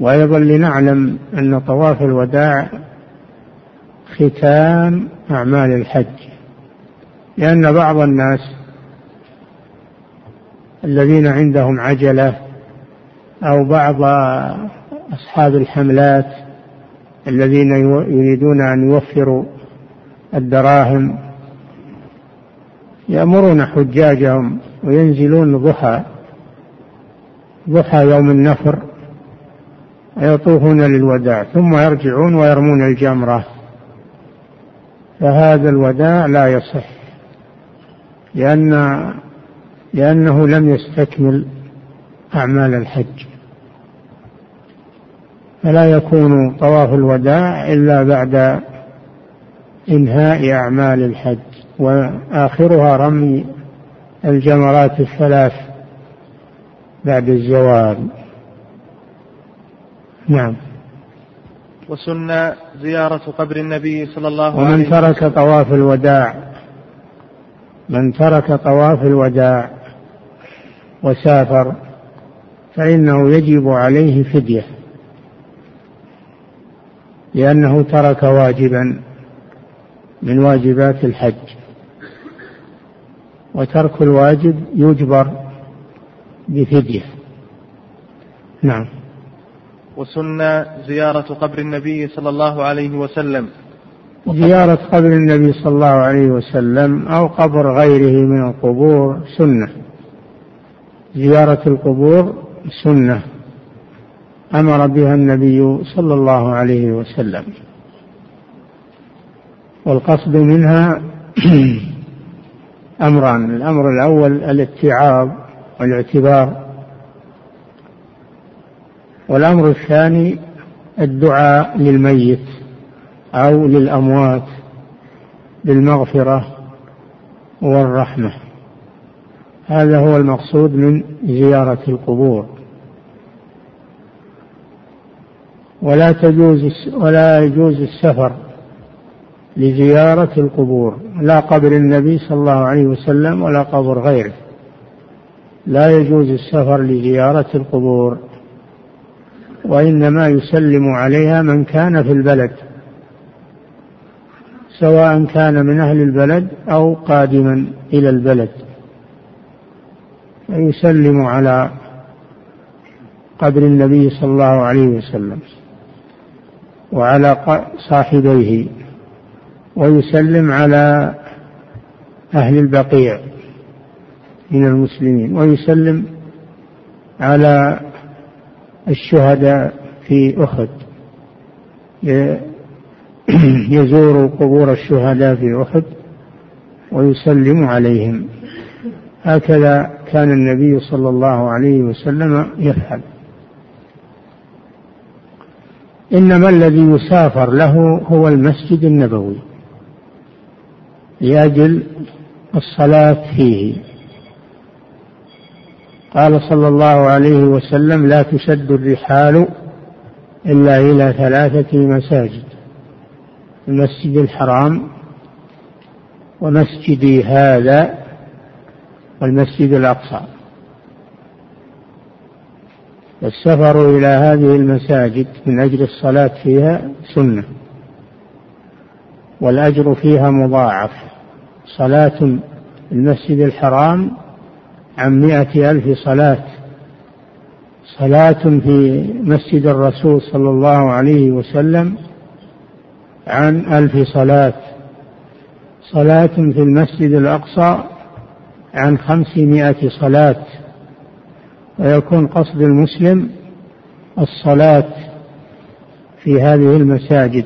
وأيضا لنعلم أن طواف الوداع ختام أعمال الحج لأن بعض الناس الذين عندهم عجلة أو بعض أصحاب الحملات الذين يريدون أن يوفروا الدراهم يأمرون حجاجهم وينزلون ضحى ضحى يوم النفر ويطوفون للوداع ثم يرجعون ويرمون الجمرة. فهذا الوداع لا يصح لأن لأنه لم يستكمل أعمال الحج. فلا يكون طواف الوداع إلا بعد إنهاء أعمال الحج وآخرها رمي الجمرات الثلاث بعد الزوال. نعم. وسن زيارة قبر النبي صلى الله عليه وسلم. ومن ترك طواف الوداع من ترك طواف الوداع وسافر فإنه يجب عليه فدية لأنه ترك واجبا من واجبات الحج. وترك الواجب يجبر بفدية. نعم. وسن زيارة قبر النبي صلى الله عليه وسلم. زيارة قبر النبي صلى الله عليه وسلم أو قبر غيره من القبور سنة. زيارة القبور سنة. أمر بها النبي صلى الله عليه وسلم. والقصد منها أمران. الأمر الأول الاتعاظ والاعتبار. والأمر الثاني الدعاء للميت أو للأموات بالمغفرة والرحمة. هذا هو المقصود من زيارة القبور. ولا تجوز ولا يجوز السفر لزيارة القبور. لا قبر النبي صلى الله عليه وسلم ولا قبر غيره. لا يجوز السفر لزيارة القبور. وإنما يسلم عليها من كان في البلد سواء كان من أهل البلد أو قادما إلى البلد. فيسلم على قبر النبي صلى الله عليه وسلم وعلى صاحبيه ويسلم على أهل البقيع من المسلمين ويسلم على الشهداء في أحد. يزور قبور الشهداء في أحد ويسلم عليهم. هكذا كان النبي صلى الله عليه وسلم يفعل. إنما الذي يسافر له هو المسجد النبوي لأجل الصلاة فيه. قال صلى الله عليه وسلم لا تشد الرحال إلا إلى ثلاثة مساجد المسجد الحرام ومسجدي هذا والمسجد الأقصى. السفر إلى هذه المساجد من أجل الصلاة فيها سنة والأجر فيها مضاعف. صلاة المسجد الحرام عن مائة ألف صلاة صلاة في مسجد الرسول صلى الله عليه وسلم عن ألف صلاة صلاة في المسجد الأقصى عن خمسمائة صلاة ويكون قصد المسلم الصلاة في هذه المساجد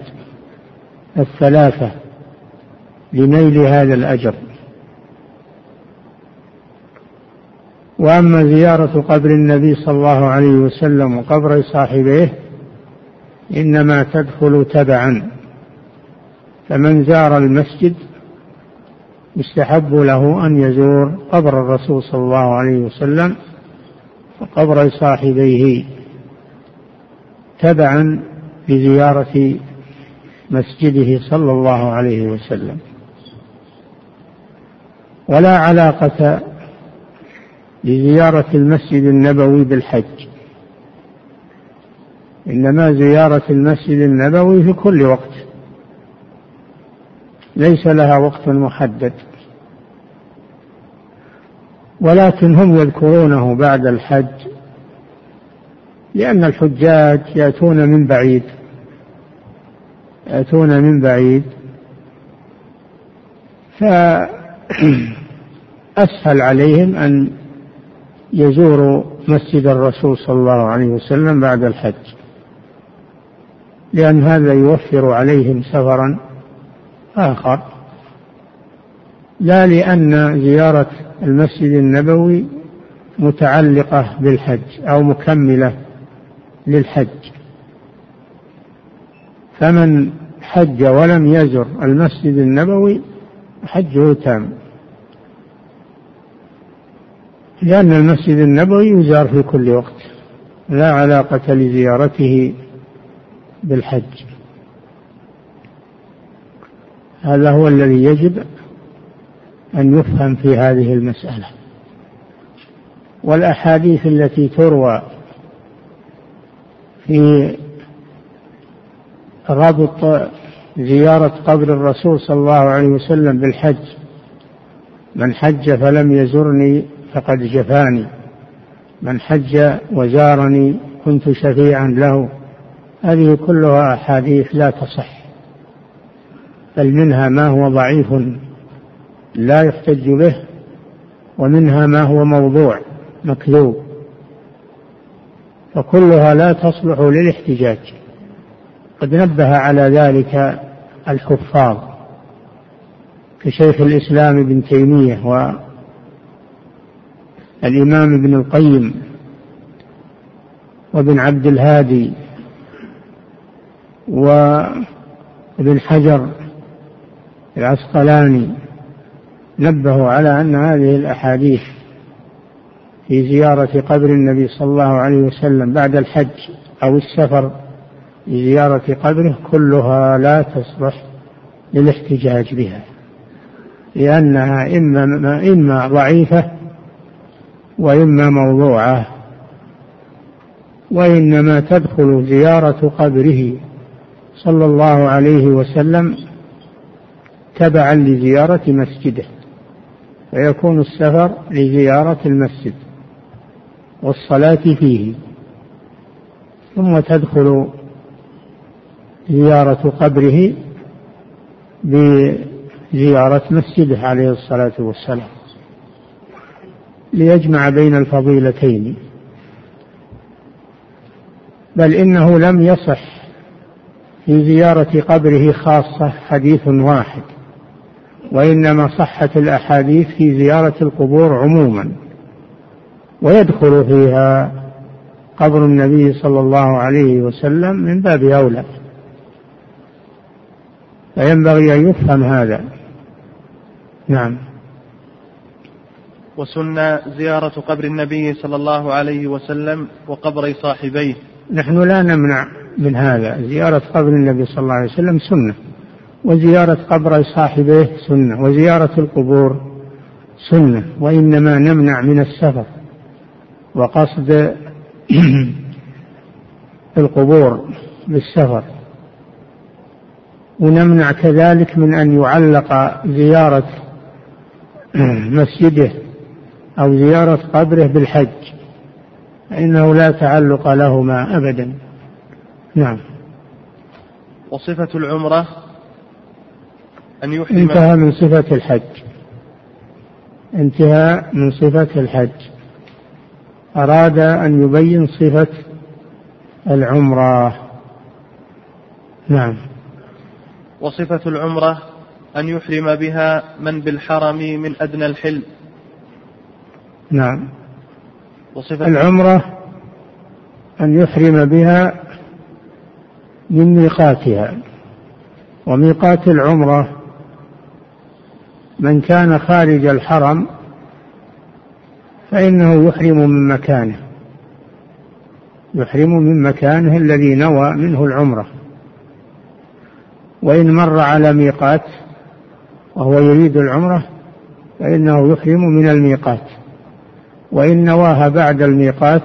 الثلاثة لنيل هذا الأجر. وأما زيارة قبر النبي صلى الله عليه وسلم وقبر صاحبيه إنما تدخل تبعا. فمن زار المسجد يستحب له أن يزور قبر الرسول صلى الله عليه وسلم وقبر صاحبيه تبعا لزيارة مسجده صلى الله عليه وسلم. ولا علاقة لزيارة المسجد النبوي بالحج. إنما زيارة المسجد النبوي في كل وقت. ليس لها وقت محدد. ولكن هم يذكرونه بعد الحج لأن الحجاج يأتون من بعيد. يأتون من بعيد. فأسهل عليهم أن يزوروا مسجد الرسول صلى الله عليه وسلم بعد الحج. لأن هذا يوفر عليهم سفرا آخر. لا لأن زيارة المسجد النبوي متعلقة بالحج أو مكملة للحج. فمن حج ولم يزر المسجد النبوي حجه تام. لأن المسجد النبوي يزار في كل وقت لا علاقة لزيارته بالحج. هذا هو الذي يجب أن يفهم في هذه المسألة. والأحاديث التي تروى في ربط زيارة قبر الرسول صلى الله عليه وسلم بالحج من حج فلم يزرني فقد جفاني. من حج وزارني كنت شفيعا له. هذه كلها أحاديث لا تصح. بل منها ما هو ضعيف لا يحتج به ومنها ما هو موضوع مكذوب. فكلها لا تصلح للاحتجاج. قد نبه على ذلك الحفاظ كشيخ الإسلام ابن تيمية والإمام ابن القيم وابن عبد الهادي وابن حجر العسقلاني نبهوا على أن هذه الأحاديث في زيارة قبر النبي صلى الله عليه وسلم بعد الحج أو السفر لزيارة قبره كلها لا تصلح للاحتجاج بها لأنها إما إما ضعيفة وإما موضوعة وإنما تدخل زيارة قبره. صلى الله عليه وسلم تبعا لزيارة مسجده فيكون السفر لزيارة المسجد والصلاة فيه. ثم تدخل زيارة قبره بزيارة مسجده عليه الصلاة والسلام. ليجمع بين الفضيلتين. بل إنه لم يصح في زيارة قبره خاصة حديث واحد وإنما صحت الأحاديث في زيارة القبور عموما ويدخل فيها قبر النبي صلى الله عليه وسلم من باب أولى. فينبغي أن يفهم هذا. نعم. وسن زيارة قبر النبي صلى الله عليه وسلم وقبر صاحبيه. نحن لا نمنع من هذا. زيارة قبر النبي صلى الله عليه وسلم سنة وزيارة قبر صاحبيه سنة وزيارة القبور سنة وإنما نمنع من السفر وقصد القبور بالسفر. ونمنع كذلك من أن يعلق زيارة مسجده أو زيارة قبره بالحج فإنه لا تعلق لهما أبدا. نعم. وصفة العمرة أن يحرم انتهى من صفة الحج. انتهى من صفة الحج. أراد أن يبين صفة العمرة. نعم. وصفة العمرة أن يحرم بها من بالحرم من أدنى الحل نعم. وصفة العمرة أن يحرم بها من ميقاتها. وميقات العمرة من كان خارج الحرم فإنه يحرم من مكانه. يحرم من مكانه الذي نوى منه العمرة. وإن مر على ميقات وهو يريد العمرة فإنه يحرم من الميقات. وإن نواها بعد الميقات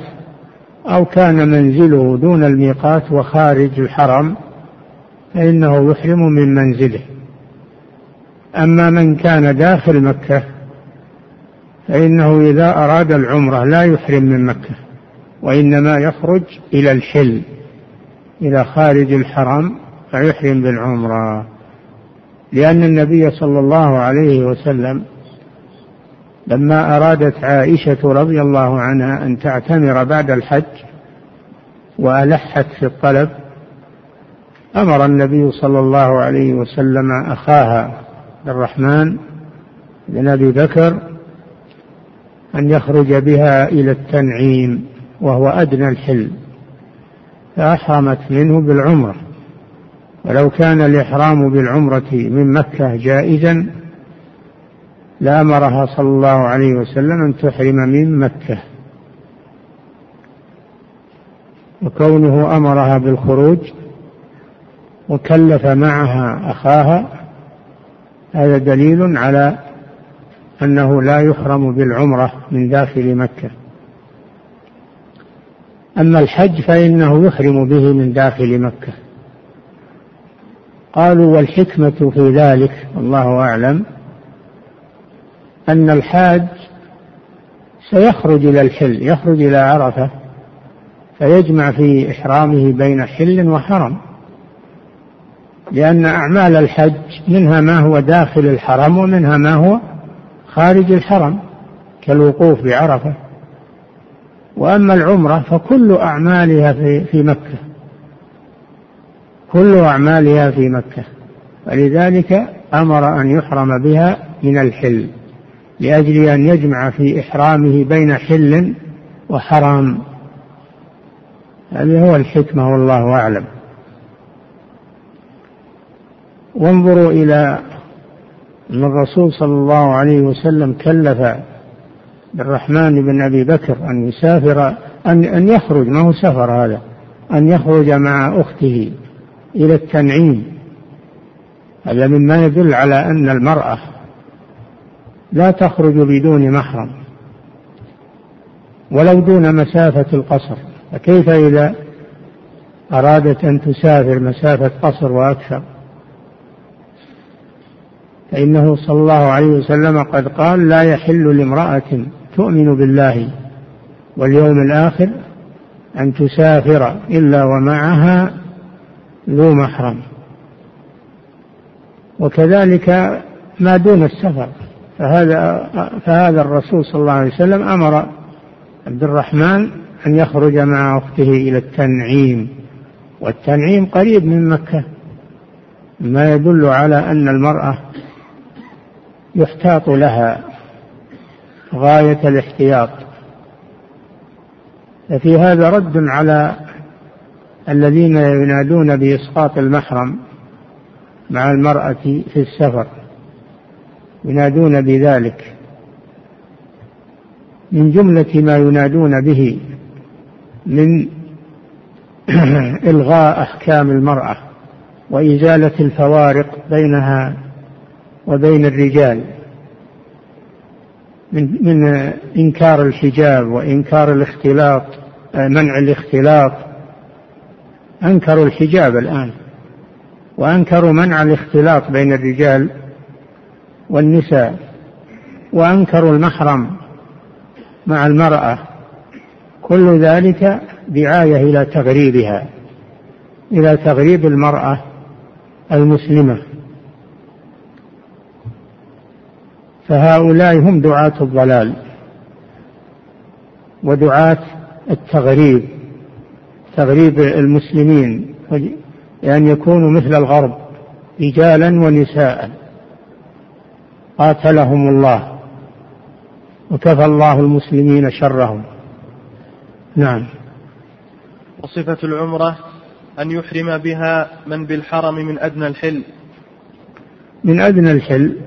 أو كان منزله دون الميقات وخارج الحرم فإنه يحرم من منزله. أما من كان داخل مكة فإنه إذا أراد العمرة لا يحرم من مكة وإنما يخرج إلى الحل إلى خارج الحرم فيحرم بالعمرة. لأن النبي صلى الله عليه وسلم لما أرادت عائشة رضي الله عنها أن تعتمر بعد الحج وألحت في الطلب أمر النبي صلى الله عليه وسلم أخاها عبد الرحمن بن أبي بكر أن يخرج بها إلى التنعيم وهو أدنى الحل فأحرمت منه بالعمرة ولو كان الإحرام بالعمرة من مكة جائزا لأمرها صلى الله عليه وسلم أن تحرم من مكة. وكونه أمرها بالخروج وكلف معها أخاها هذا دليل على أنه لا يحرم بالعمرة من داخل مكة. أما الحج فإنه يحرم به من داخل مكة. قالوا والحكمة في ذلك الله أعلم أن الحاج سيخرج إلى الحل يخرج إلى عرفة فيجمع في إحرامه بين حل وحرم. لأن أعمال الحج منها ما هو داخل الحرم ومنها ما هو خارج الحرم كالوقوف بعرفة. وأما العمرة فكل أعمالها في, في مكة. كل أعمالها في مكة. ولذلك أمر أن يحرم بها من الحل. لأجل أن يجمع في إحرامه بين حل وحرام. هذه هو الحكمة والله أعلم. وانظروا إلى أن الرسول صلى الله عليه وسلم كلف بالرحمن بن أبي بكر أن يسافر أن أن يخرج. ما هو سفر هذا؟ أن يخرج مع أخته إلى التنعيم. هذا مما يدل على أن المرأة لا تخرج بدون محرم ولو دون مسافة القصر. فكيف إذا أرادت أن تسافر مسافة قصر وأكثر؟ فإنه صلى الله عليه وسلم قد قال لا يحل لامرأة تؤمن بالله واليوم الآخر أن تسافر إلا ومعها ذو محرم. وكذلك ما دون السفر. فهذا فهذا الرسول صلى الله عليه وسلم أمر عبد الرحمن أن يخرج مع أخته إلى التنعيم والتنعيم قريب من مكة. ما يدل على أن المرأة يحتاط لها غاية الاحتياط. ففي هذا رد على الذين ينادون بإسقاط المحرم مع المرأة في السفر. ينادون بذلك. من جملة ما ينادون به من إلغاء أحكام المرأة وإزالة الفوارق بينها وبين الرجال. من من إنكار الحجاب وإنكار الاختلاط منع الاختلاط. أنكروا الحجاب الآن وأنكروا منع الاختلاط بين الرجال والنساء وأنكروا المحرم مع المرأة كل ذلك دعاية إلى تغريبها إلى تغريب المرأة المسلمة. فهؤلاء هم دعاة الضلال ودعاة التغريب تغريب المسلمين لأن يكونوا مثل الغرب رجالا ونساء. قاتلهم الله وكفى الله المسلمين شرهم. نعم. وصفة العمرة أن يحرم بها من بالحرم من أدنى الحل. من أدنى الحل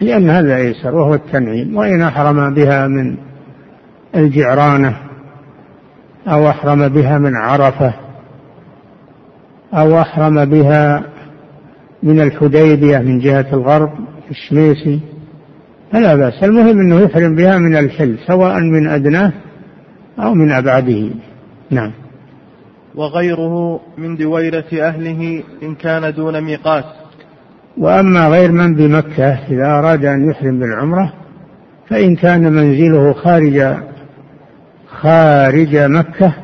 لأن هذا أيسر وهو التنعيم وإن أحرم بها من الجعرانة أو أحرم بها من عرفة أو أحرم بها من الحديبية من جهة الغرب الشميسي فلا بأس. المهم أنه يحرم بها من الحل سواء من أدناه أو من أبعده. نعم. وغيره من دويرة أهله إن كان دون ميقات. وأما غير من بمكة إذا أراد أن يحرم بالعمرة فإن كان منزله خارج خارج مكة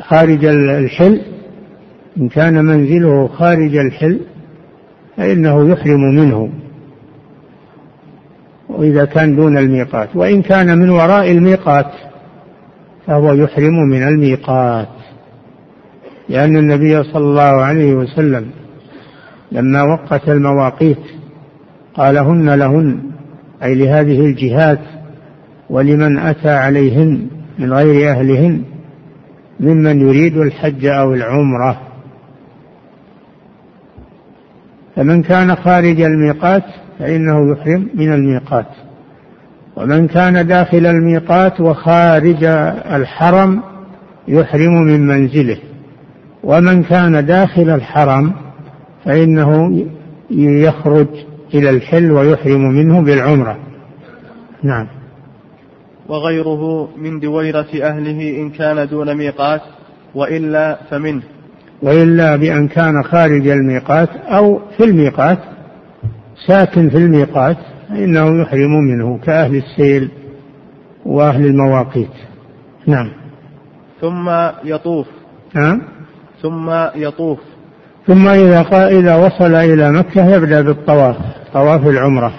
خارج الحل إن كان منزله خارج الحل فإنه يحرم منه. وإذا كان دون الميقات وإن كان من وراء الميقات فهو يحرم من الميقات. لأن النبي صلى الله عليه وسلم لما وقت المواقيت قال هن لهن أي لهذه الجهات ولمن أتى عليهن من غير أهلهن ممن يريد الحج أو العمرة. فمن كان خارج الميقات فإنه يحرم من الميقات. ومن كان داخل الميقات وخارج الحرم يحرم من منزله. ومن كان داخل الحرم فإنه يخرج إلى الحل ويحرم منه بالعمرة. نعم. وغيره من دويرة أهله إن كان دون ميقات وإلا فمنه. وإلا بأن كان خارج الميقات أو في الميقات ساكن في الميقات فإنه يحرم منه كأهل السيل وأهل المواقيت. نعم. ثم يطوف. نعم ثم يطوف. ثم إذا إذا وصل إلى مكة يبدأ بالطواف طواف العمرة.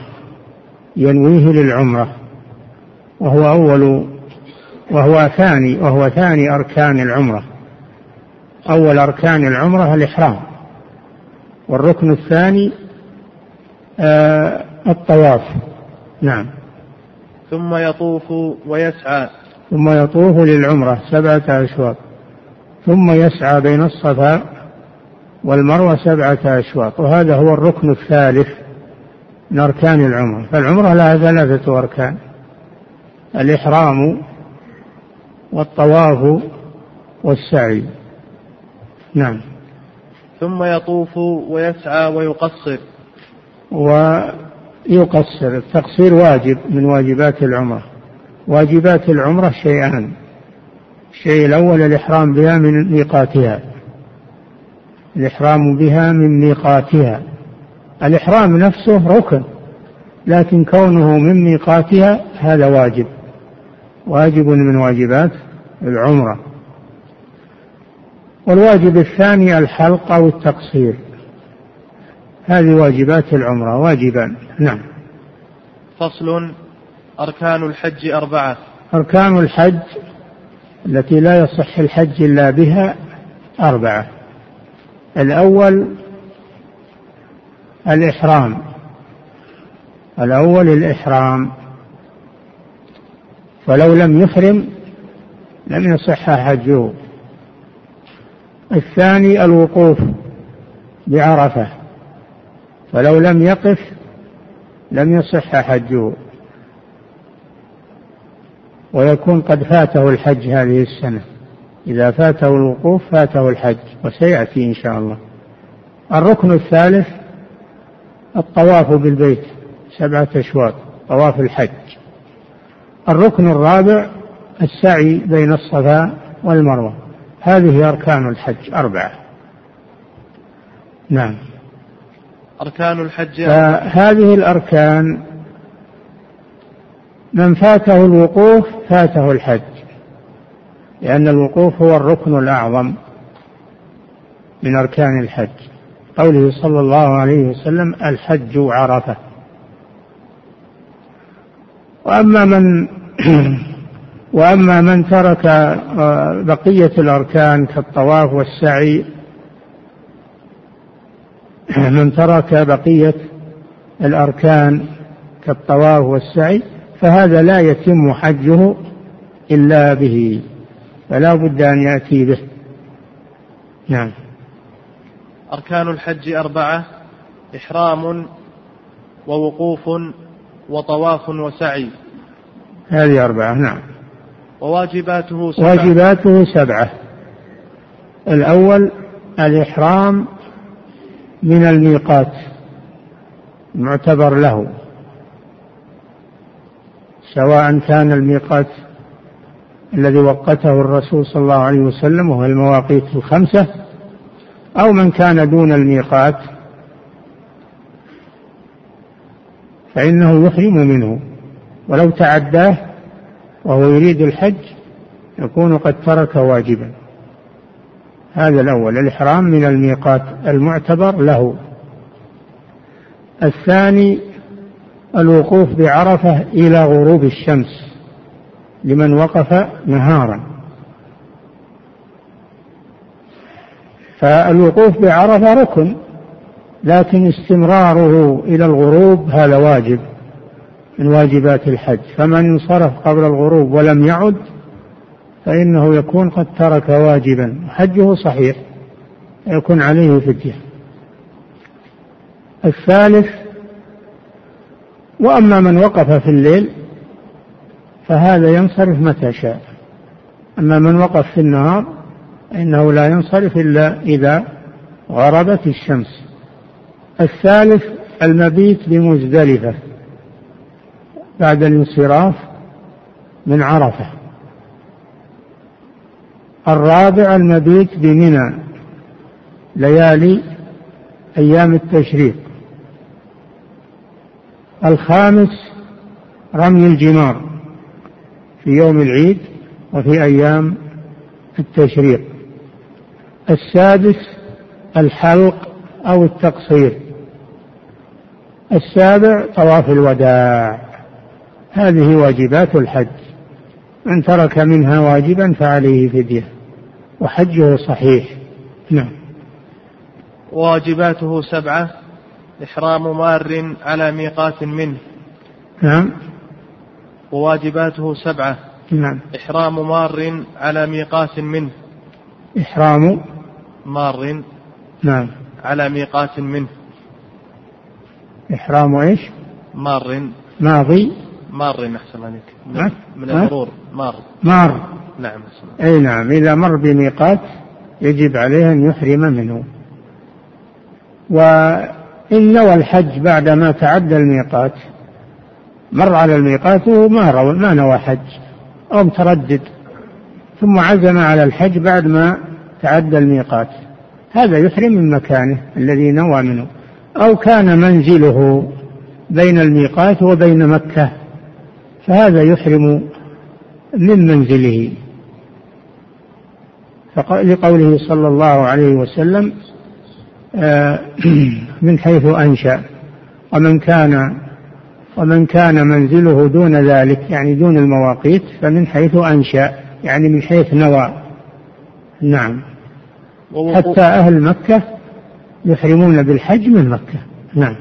ينويه للعمرة. وهو أول وهو ثاني وهو ثاني أركان العمرة. أول أركان العمرة الإحرام. والركن الثاني الطواف. نعم. ثم يطوف ويسعى. ثم يطوف للعمرة سبعة أشواط. ثم يسعى بين الصفا والمروة سبعة أشواط. وهذا هو الركن الثالث من أركان العمرة. فالعمرة لها ثلاثة أركان. الإحرام والطواف والسعي. نعم. ثم يطوف ويسعى ويقصر. ويقصر. التقصير واجب من واجبات العمرة. واجبات العمرة شيئان. الشيء الأول الإحرام بها من ميقاتها. الإحرام بها من ميقاتها. الإحرام نفسه ركن لكن كونه من ميقاتها هذا واجب. واجب من واجبات العمرة. والواجب الثاني الحلق أو التقصير. هذه واجبات العمرة واجبان. نعم. فصل أركان الحج أربعة. أركان الحج التي لا يصح الحج إلا بها أربعة. الأول الإحرام. الأول الإحرام. فلو لم يحرم لم يصح حجه. الثاني الوقوف بعرفة. فلو لم يقف لم يصح حجه. ويكون قد فاته الحج هذه السنة. إذا فاته الوقوف فاته الحج وسيأتي إن شاء الله. الركن الثالث الطواف بالبيت سبعة أشواط طواف الحج. الركن الرابع السعي بين الصفا والمروة. هذه أركان الحج أربعة. نعم. أركان الحج هذه الأركان من فاته الوقوف فاته الحج لأن الوقوف هو الركن الأعظم من أركان الحج. قوله صلى الله عليه وسلم الحج عرفة. وأما من وأما من ترك آه، بقية الأركان كالطواف والسعي من ترك بقية الأركان كالطواف والسعي فهذا لا يتم حجه إلا به فلا بد أن يأتي به. نعم. أركان الحج أربعة إحرام ووقوف وطواف وسعي. هذه أربعة نعم. وواجباته سبعة. واجباته سبعة. الأول الإحرام من الميقات معتبر له سواء كان الميقات الذي وقته الرسول صلى الله عليه وسلم وهو المواقيت الخمسة أو من كان دون الميقات فإنه يحرم منه. ولو تعداه وهو يريد الحج يكون قد ترك واجبا. هذا الأول. الإحرام من الميقات المعتبر له. الثاني الوقوف بعرفة إلى غروب الشمس لمن وقف نهارا. فالوقوف بعرفة ركن لكن استمراره إلى الغروب هذا واجب من واجبات الحج. فمن انصرف قبل الغروب ولم يعد فإنه يكون قد ترك واجبا. حجه صحيح يكون عليه فدية. الثالث وأما من وقف في الليل فهذا ينصرف متى شاء. أما من وقف في النهار فإنه لا ينصرف إلا إذا غربت الشمس. الثالث المبيت بمزدلفة بعد الانصراف من عرفة. الرابع المبيت بمنى ليالي أيام التشريق. الخامس رمي الجمار في يوم العيد وفي أيام التشريق. السادس الحلق أو التقصير. السابع طواف الوداع. هذه واجبات الحج. من ترك منها واجبا فعليه فدية وحجه صحيح. نعم. واجباته سبعة إحرام مار على ميقات منه. نعم. وواجباته سبعة نعم. إحرام مار على ميقات منه. إحرام مار نعم. على ميقات منه. إحرام إيش؟ مار. ماضي. مار أحسن عليك؟ من؟ المرور مار. مار. نعم أي نعم إذا مر بميقات يجب عليه أن يحرم منه. وإن نوى الحج بعدما تعدى الميقات مر على الميقات وما ما نوى حج أو متردد ثم عزم على الحج بعد ما تعدى الميقات. هذا يحرم من مكانه الذي نوى منه. أو كان منزله بين الميقات وبين مكة. فهذا يحرم من منزله. لقوله صلى الله عليه وسلم آه، من حيث أنشأ ومن كان ومن كان منزله دون ذلك يعني دون المواقيت فمن حيث أنشأ يعني من حيث نوى. نعم. حتى أهل مكة يحرمون بالحج من مكة. نعم.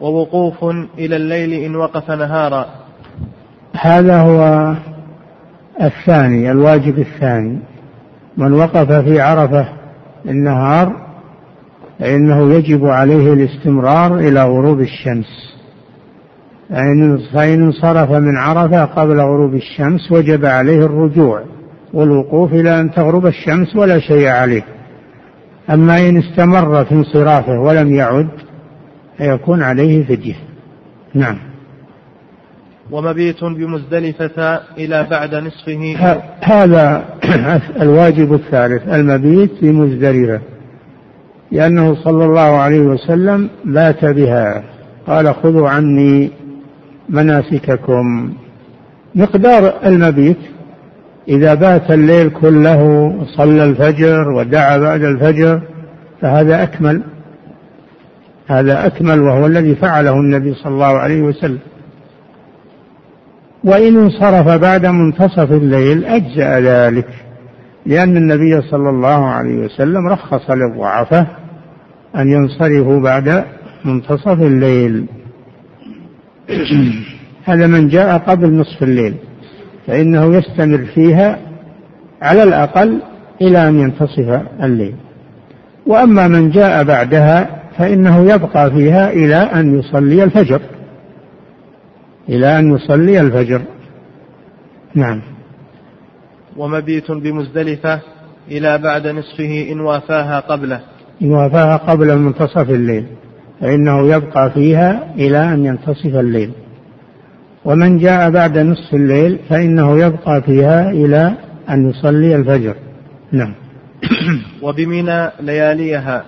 ووقوف إلى الليل إن وقف نهارا. هذا هو الثاني الواجب الثاني. من وقف في عرفة النهار فإنه يجب عليه الاستمرار إلى غروب الشمس. فإن انصرف من عرفة قبل غروب الشمس وجب عليه الرجوع والوقوف إلى أن تغرب الشمس ولا شيء عليه. أما إن استمر في انصرافه ولم يعد فيكون عليه فدية. نعم. ومبيت بمزدلفة إلى بعد نصفه. هذا الواجب الثالث المبيت بمزدلفة لأنه صلى الله عليه وسلم بات بها. قال خذوا عني مناسككم. مقدار المبيت إذا بات الليل كله صلى الفجر ودعا بعد الفجر فهذا أكمل هذا أكمل وهو الذي فعله النبي صلى الله عليه وسلم. وإن انصرف بعد منتصف الليل أجزأ ذلك لأن النبي صلى الله عليه وسلم رخص للضعفاء أن ينصرفوا بعد منتصف الليل. هذا من جاء قبل نصف الليل فإنه يستمر فيها على الأقل إلى أن ينتصف الليل. وأما من جاء بعدها فإنه يبقى فيها إلى أن يصلي الفجر. إلى أن يصلي الفجر. نعم. ومبيت بمزدلفة إلى بعد نصفه إن وافاها قبله. إن وافاها قبل منتصف الليل فإنه يبقى فيها إلى أن ينتصف الليل. ومن جاء بعد نصف الليل فإنه يبقى فيها إلى أن يصلي الفجر. نعم. وبمنى لياليها.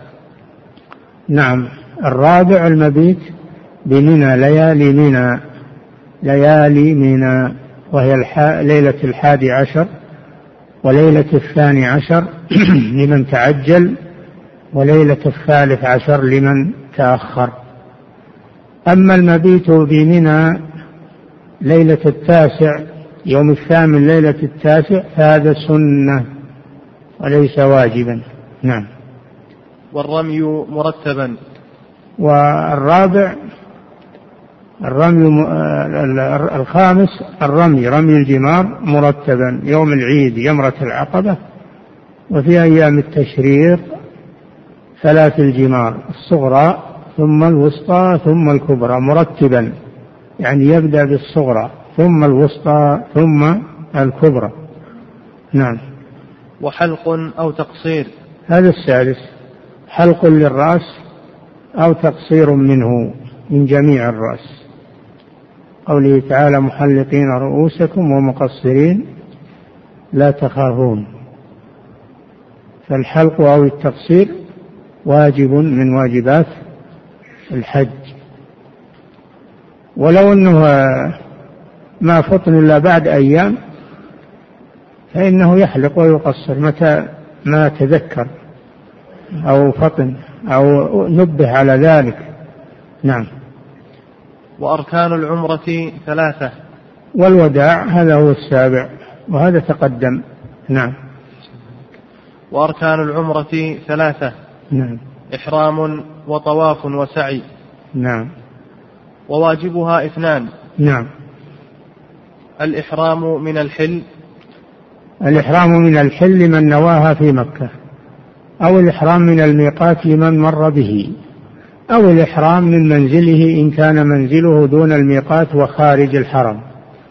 نعم. الرابع المبيت بمنى ليالي منى. ليالي منى وهي الح... ليلة الحادي عشر وليلة الثاني عشر لمن تعجل وليلة الثالث عشر لمن تأخر. أما المبيت بمنى ليلة التاسع يوم الثامن ليلة التاسع فهذا سنة وليس واجبا. نعم. والرمي مرتبا. والرابع الرمي الخامس الرمي رمي الجمار مرتبا يوم العيد يمرة العقبة وفي أيام التشريق ثلاث الجمار الصغرى ثم الوسطى ثم الكبرى مرتبا يعني يبدأ بالصغرى ثم الوسطى ثم الكبرى. نعم. وحلق أو تقصير؟ هذا السادس. حلق للرأس أو تقصير منه من جميع الرأس. قوله تعالى محلقين رؤوسكم ومقصرين لا تخافون فالحلق أو التقصير واجب من واجبات الحج. ولو أنه ما فطن إلا بعد أيام فإنه يحلق ويقصر متى ما تذكر أو فطن أو نبه على ذلك. نعم. وأركان العمرة ثلاثة. والوداع هذا هو السابع وهذا تقدم. نعم. وأركان العمرة ثلاثة. نعم. إحرام وطواف وسعي. نعم. وواجبها اثنان. نعم. الإحرام من الحل. الإحرام من الحل لمن نواها في مكة أو الإحرام من الميقات لمن مر به. أو الإحرام من منزله إن كان منزله دون الميقات وخارج الحرم.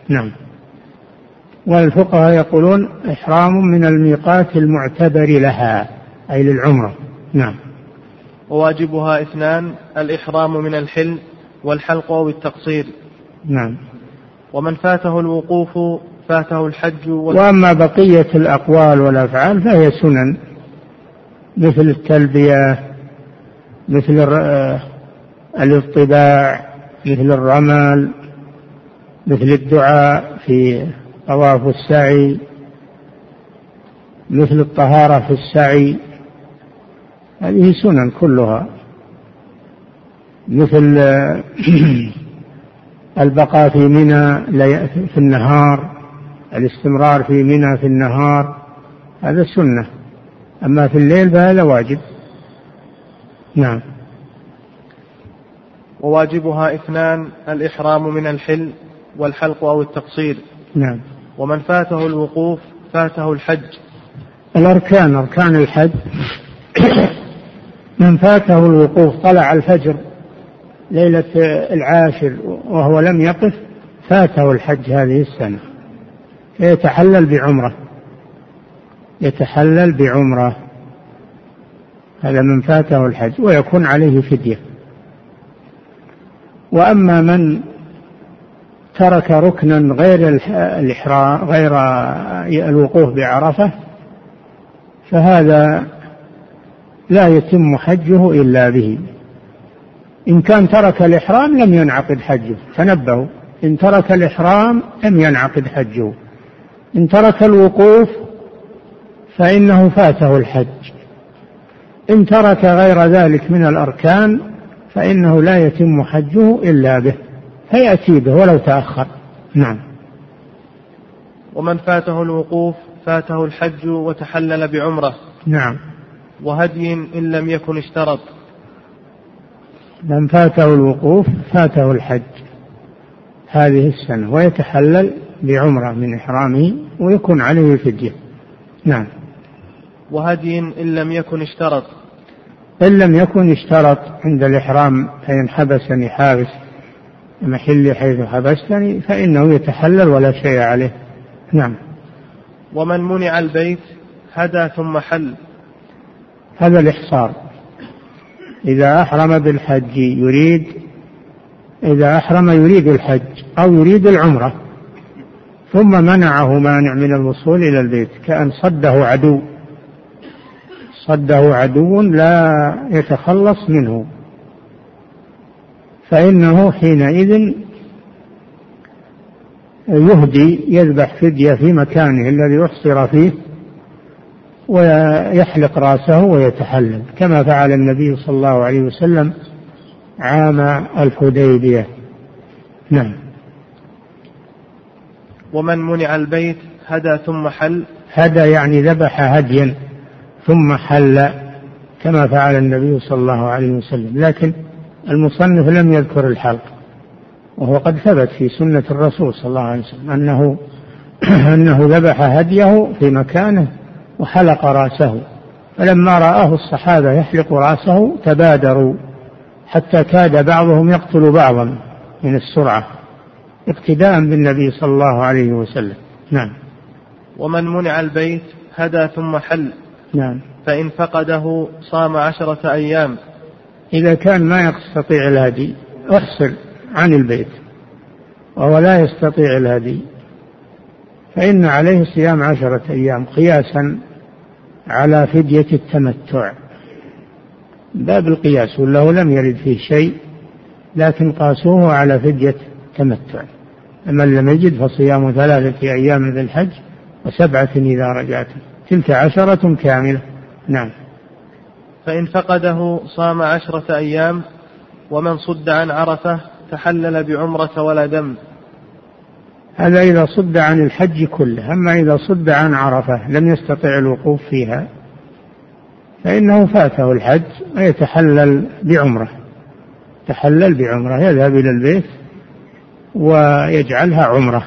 نعم. والفقهاء يقولون إحرام من الميقات المعتبر لها أي للعمرة. نعم. وواجبها اثنان الإحرام من الحل والحلق أو التقصير نعم. ومن فاته الوقوف فاته الحج وأما بقية الأقوال والأفعال فهي سنن مثل التلبية مثل الاطباع مثل الرمل مثل الدعاء في طواف السعي مثل الطهارة في السعي. هذه سنن كلها. مثل البقاء في منى في النهار الاستمرار في منى في النهار. هذا سنة. أما في الليل فهذا واجب. نعم. وواجبها إثنان الإحرام من الحل والحلق أو التقصير. نعم. ومن فاته الوقوف فاته الحج. الأركان أركان الحج. من فاته الوقوف طلع الفجر ليلة العاشر وهو لم يقف فاته الحج هذه السنة. فيتحلل بعمرة. يتحلل بعمرة. هذا من فاته الحج ويكون عليه فدية. وأما من ترك ركنا غير الإحرام غير الوقوف بعرفة فهذا لا يتم حجه إلا به. إن كان ترك الإحرام لم ينعقد حجه تنبهوا إن ترك الإحرام لم ينعقد حجه. إن ترك الوقوف فإنه فاته الحج. إن ترك غير ذلك من الأركان فإنه لا يتم حجه إلا به فيأتي به ولو تأخر. نعم. ومن فاته الوقوف فاته الحج وتحلل بعمرة. نعم. وهدي إن لم يكن اشترط. من فاته الوقوف فاته الحج هذه السنة ويتحلل بعمرة من إحرامه ويكون عليه فدية نعم. وهدي إن لم يكن اشترط. إن لم يكن اشترط عند الإحرام فإن حبسني حابس محلي حيث حبستني فإنه يتحلل ولا شيء عليه. نعم. ومن منع البيت هدى ثم حل. هذا الإحصار. إذا أحرم بالحج يريد إذا أحرم يريد الحج أو يريد العمرة ثم منعه مانع من الوصول إلى البيت كأن صده عدو. صده عدو لا يتخلص منه. فإنه حينئذ يهدي يذبح فدية في مكانه الذي أحصر فيه ويحلق رأسه ويتحلل. كما فعل النبي صلى الله عليه وسلم عام الحديبية. نعم. ومن منع البيت هدى ثم حل. هدى يعني ذبح هديا. ثم حل كما فعل النبي صلى الله عليه وسلم. لكن المصنف لم يذكر الحلق وهو قد ثبت في سنة الرسول صلى الله عليه وسلم أنه أنه ذبح هديه في مكانه وحلق رأسه. فلما رآه الصحابة يحلق رأسه تبادروا حتى كاد بعضهم يقتل بعضا من السرعة اقتداء بالنبي صلى الله عليه وسلم. نعم. ومن منع البيت هدى ثم حل. نعم. فإن فقده صام عشرة أيام. إذا كان ما يستطيع الهدي احصل عن البيت. وهو لا يستطيع الهدي. فإن عليه صيام عشرة أيام قياسا على فدية التمتع. باب القياس وله لم يرد فيه شيء لكن قاسوه على فدية تمتع من لم يجد فصيام ثلاثة أيام ذي الحج وسبعة إذا رجعتم تلك عشرة كاملة. نعم. فإن فقده صام عشرة أيام ومن صد عن عرفة تحلل بعمرة ولا دم. هذا إذا صد عن الحج كله. أما إذا صد عن عرفة لم يستطع الوقوف فيها فإنه فاته الحج ويتحلل بعمرة. تحلل بعمرة يذهب إلى البيت ويجعلها عمرة.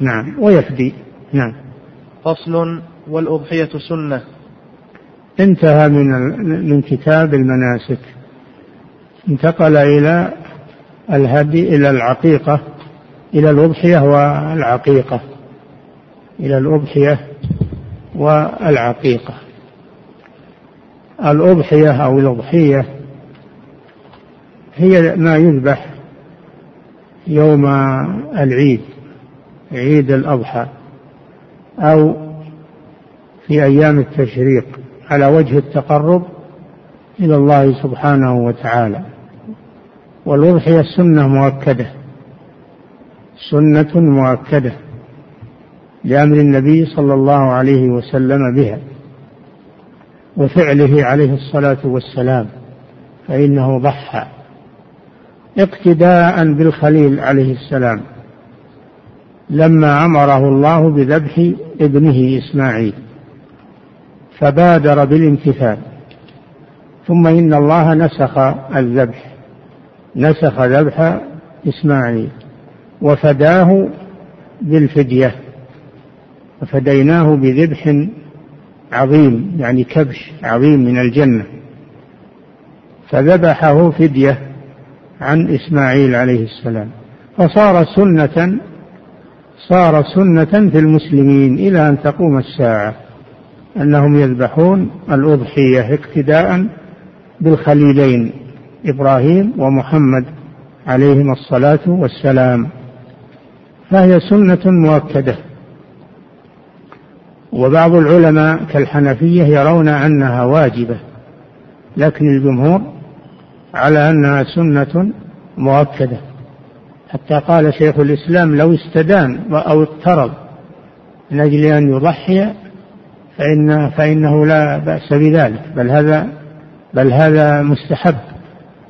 نعم. ويفدي. نعم. فصل والأضحية سنة. انتهى من من كتاب المناسك. انتقل إلى الهدي إلى العقيقة إلى الأضحية والعقيقة. إلى الأضحية والعقيقة. الأضحية أو الأضحية هي ما يذبح يوم العيد عيد الأضحى أو في أيام التشريق على وجه التقرب إلى الله سبحانه وتعالى. والأضحية سنة مؤكدة. سنة مؤكدة لأمر النبي صلى الله عليه وسلم بها وفعله عليه الصلاة والسلام فإنه ضحى اقتداء بالخليل عليه السلام لما أمره الله بذبح ابنه إسماعيل. فبادر بالامتثال. ثم إن الله نسخ الذبح نسخ ذبح إسماعيل وفداه بالفدية وفديناه بذبح عظيم يعني كبش عظيم من الجنة. فذبحه فدية عن إسماعيل عليه السلام. فصار سنة صار سنة في المسلمين إلى أن تقوم الساعة. أنهم يذبحون الأضحية اقتداء بالخليلين إبراهيم ومحمد عليهما الصلاة والسلام. فهي سنة مؤكدة. وبعض العلماء كالحنفية يرون أنها واجبة لكن الجمهور على أنها سنة مؤكدة. حتى قال شيخ الإسلام لو استدان أو اقترض من أجل أن يضحي فإن فإنه لا بأس بذلك. بل هذا بل هذا مستحب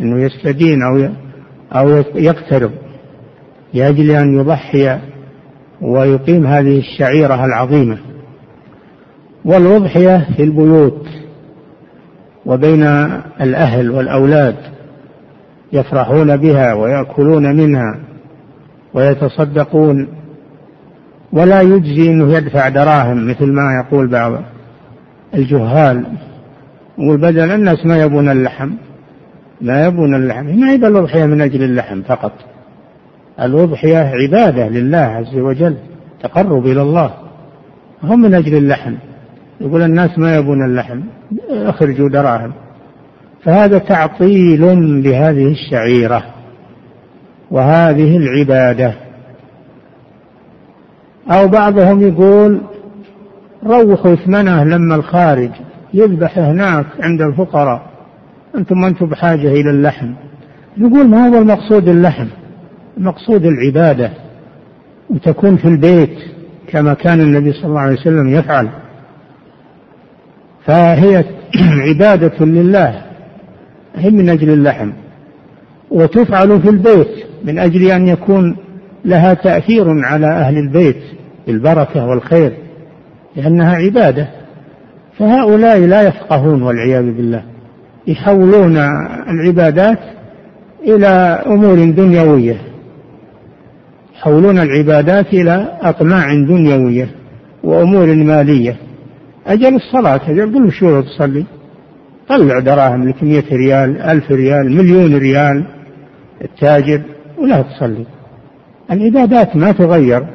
أنه يستدين أو أو يقترض لأجل أن يضحي ويقيم هذه الشعيرة العظيمة. والأضحية في البيوت وبين الأهل والأولاد يفرحون بها ويأكلون منها ويتصدقون ولا يجزي إنه يدفع دراهم مثل ما يقول بعض الجهال. يقول بدل الناس ما يبون اللحم ما يبون اللحم ما هي الأضحية من أجل اللحم فقط. الأضحية عبادة لله عز وجل تقرب إلى الله هم من أجل اللحم. يقول الناس ما يبون اللحم أخرجوا دراهم. فهذا تعطيل لهذه الشعيرة وهذه العبادة. أو بعضهم يقول روحوا ثمنه لما الخارج يذبح هناك عند الفقراء. أنتم ما أنتم بحاجة إلى اللحم. نقول ما هو المقصود اللحم؟ المقصود العبادة. وتكون في البيت كما كان النبي صلى الله عليه وسلم يفعل. فهي عبادة لله. هي من أجل اللحم. وتفعل في البيت من أجل أن يكون لها تأثير على أهل البيت. بالبركة والخير لأنها عبادة. فهؤلاء لا يفقهون والعياذ بالله. يحولون العبادات إلى أمور دنيوية. يحولون العبادات إلى أطماع دنيوية وأمور مالية. أجل الصلاة أجل قل شو تصلي؟ طلع دراهم لك مئة ريال ألف ريال مليون ريال التاجر ولا تصلي. العبادات ما تغير.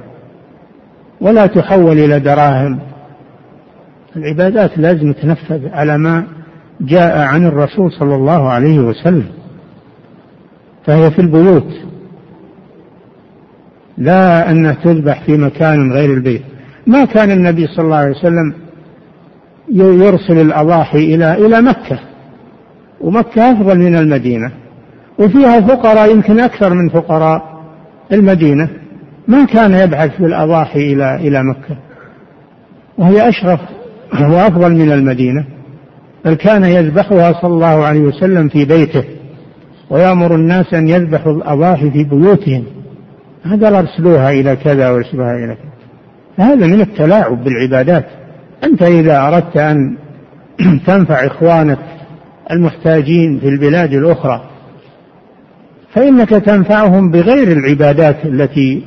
ولا تحول إلى دراهم. العبادات لازم تنفذ على ما جاء عن الرسول صلى الله عليه وسلم فهي في البيوت. لا أنها تذبح في مكان غير البيت. ما كان النبي صلى الله عليه وسلم يرسل الأضاحي إلى إلى مكة ومكة أفضل من المدينة وفيها فقراء يمكن أكثر من فقراء المدينة. ما كان يبعث بالأضاحي إلى إلى مكة. وهي أشرف وأفضل من المدينة بل كان يذبحها صلى الله عليه وسلم في بيته ويأمر الناس أن يذبحوا الأضاحي في بيوتهم. هذا أرسلوها إلى كذا وارسلوها إلى كذا. فهذا من التلاعب بالعبادات. أنت إذا أردت أن تنفع إخوانك المحتاجين في البلاد الأخرى فإنك تنفعهم بغير العبادات التي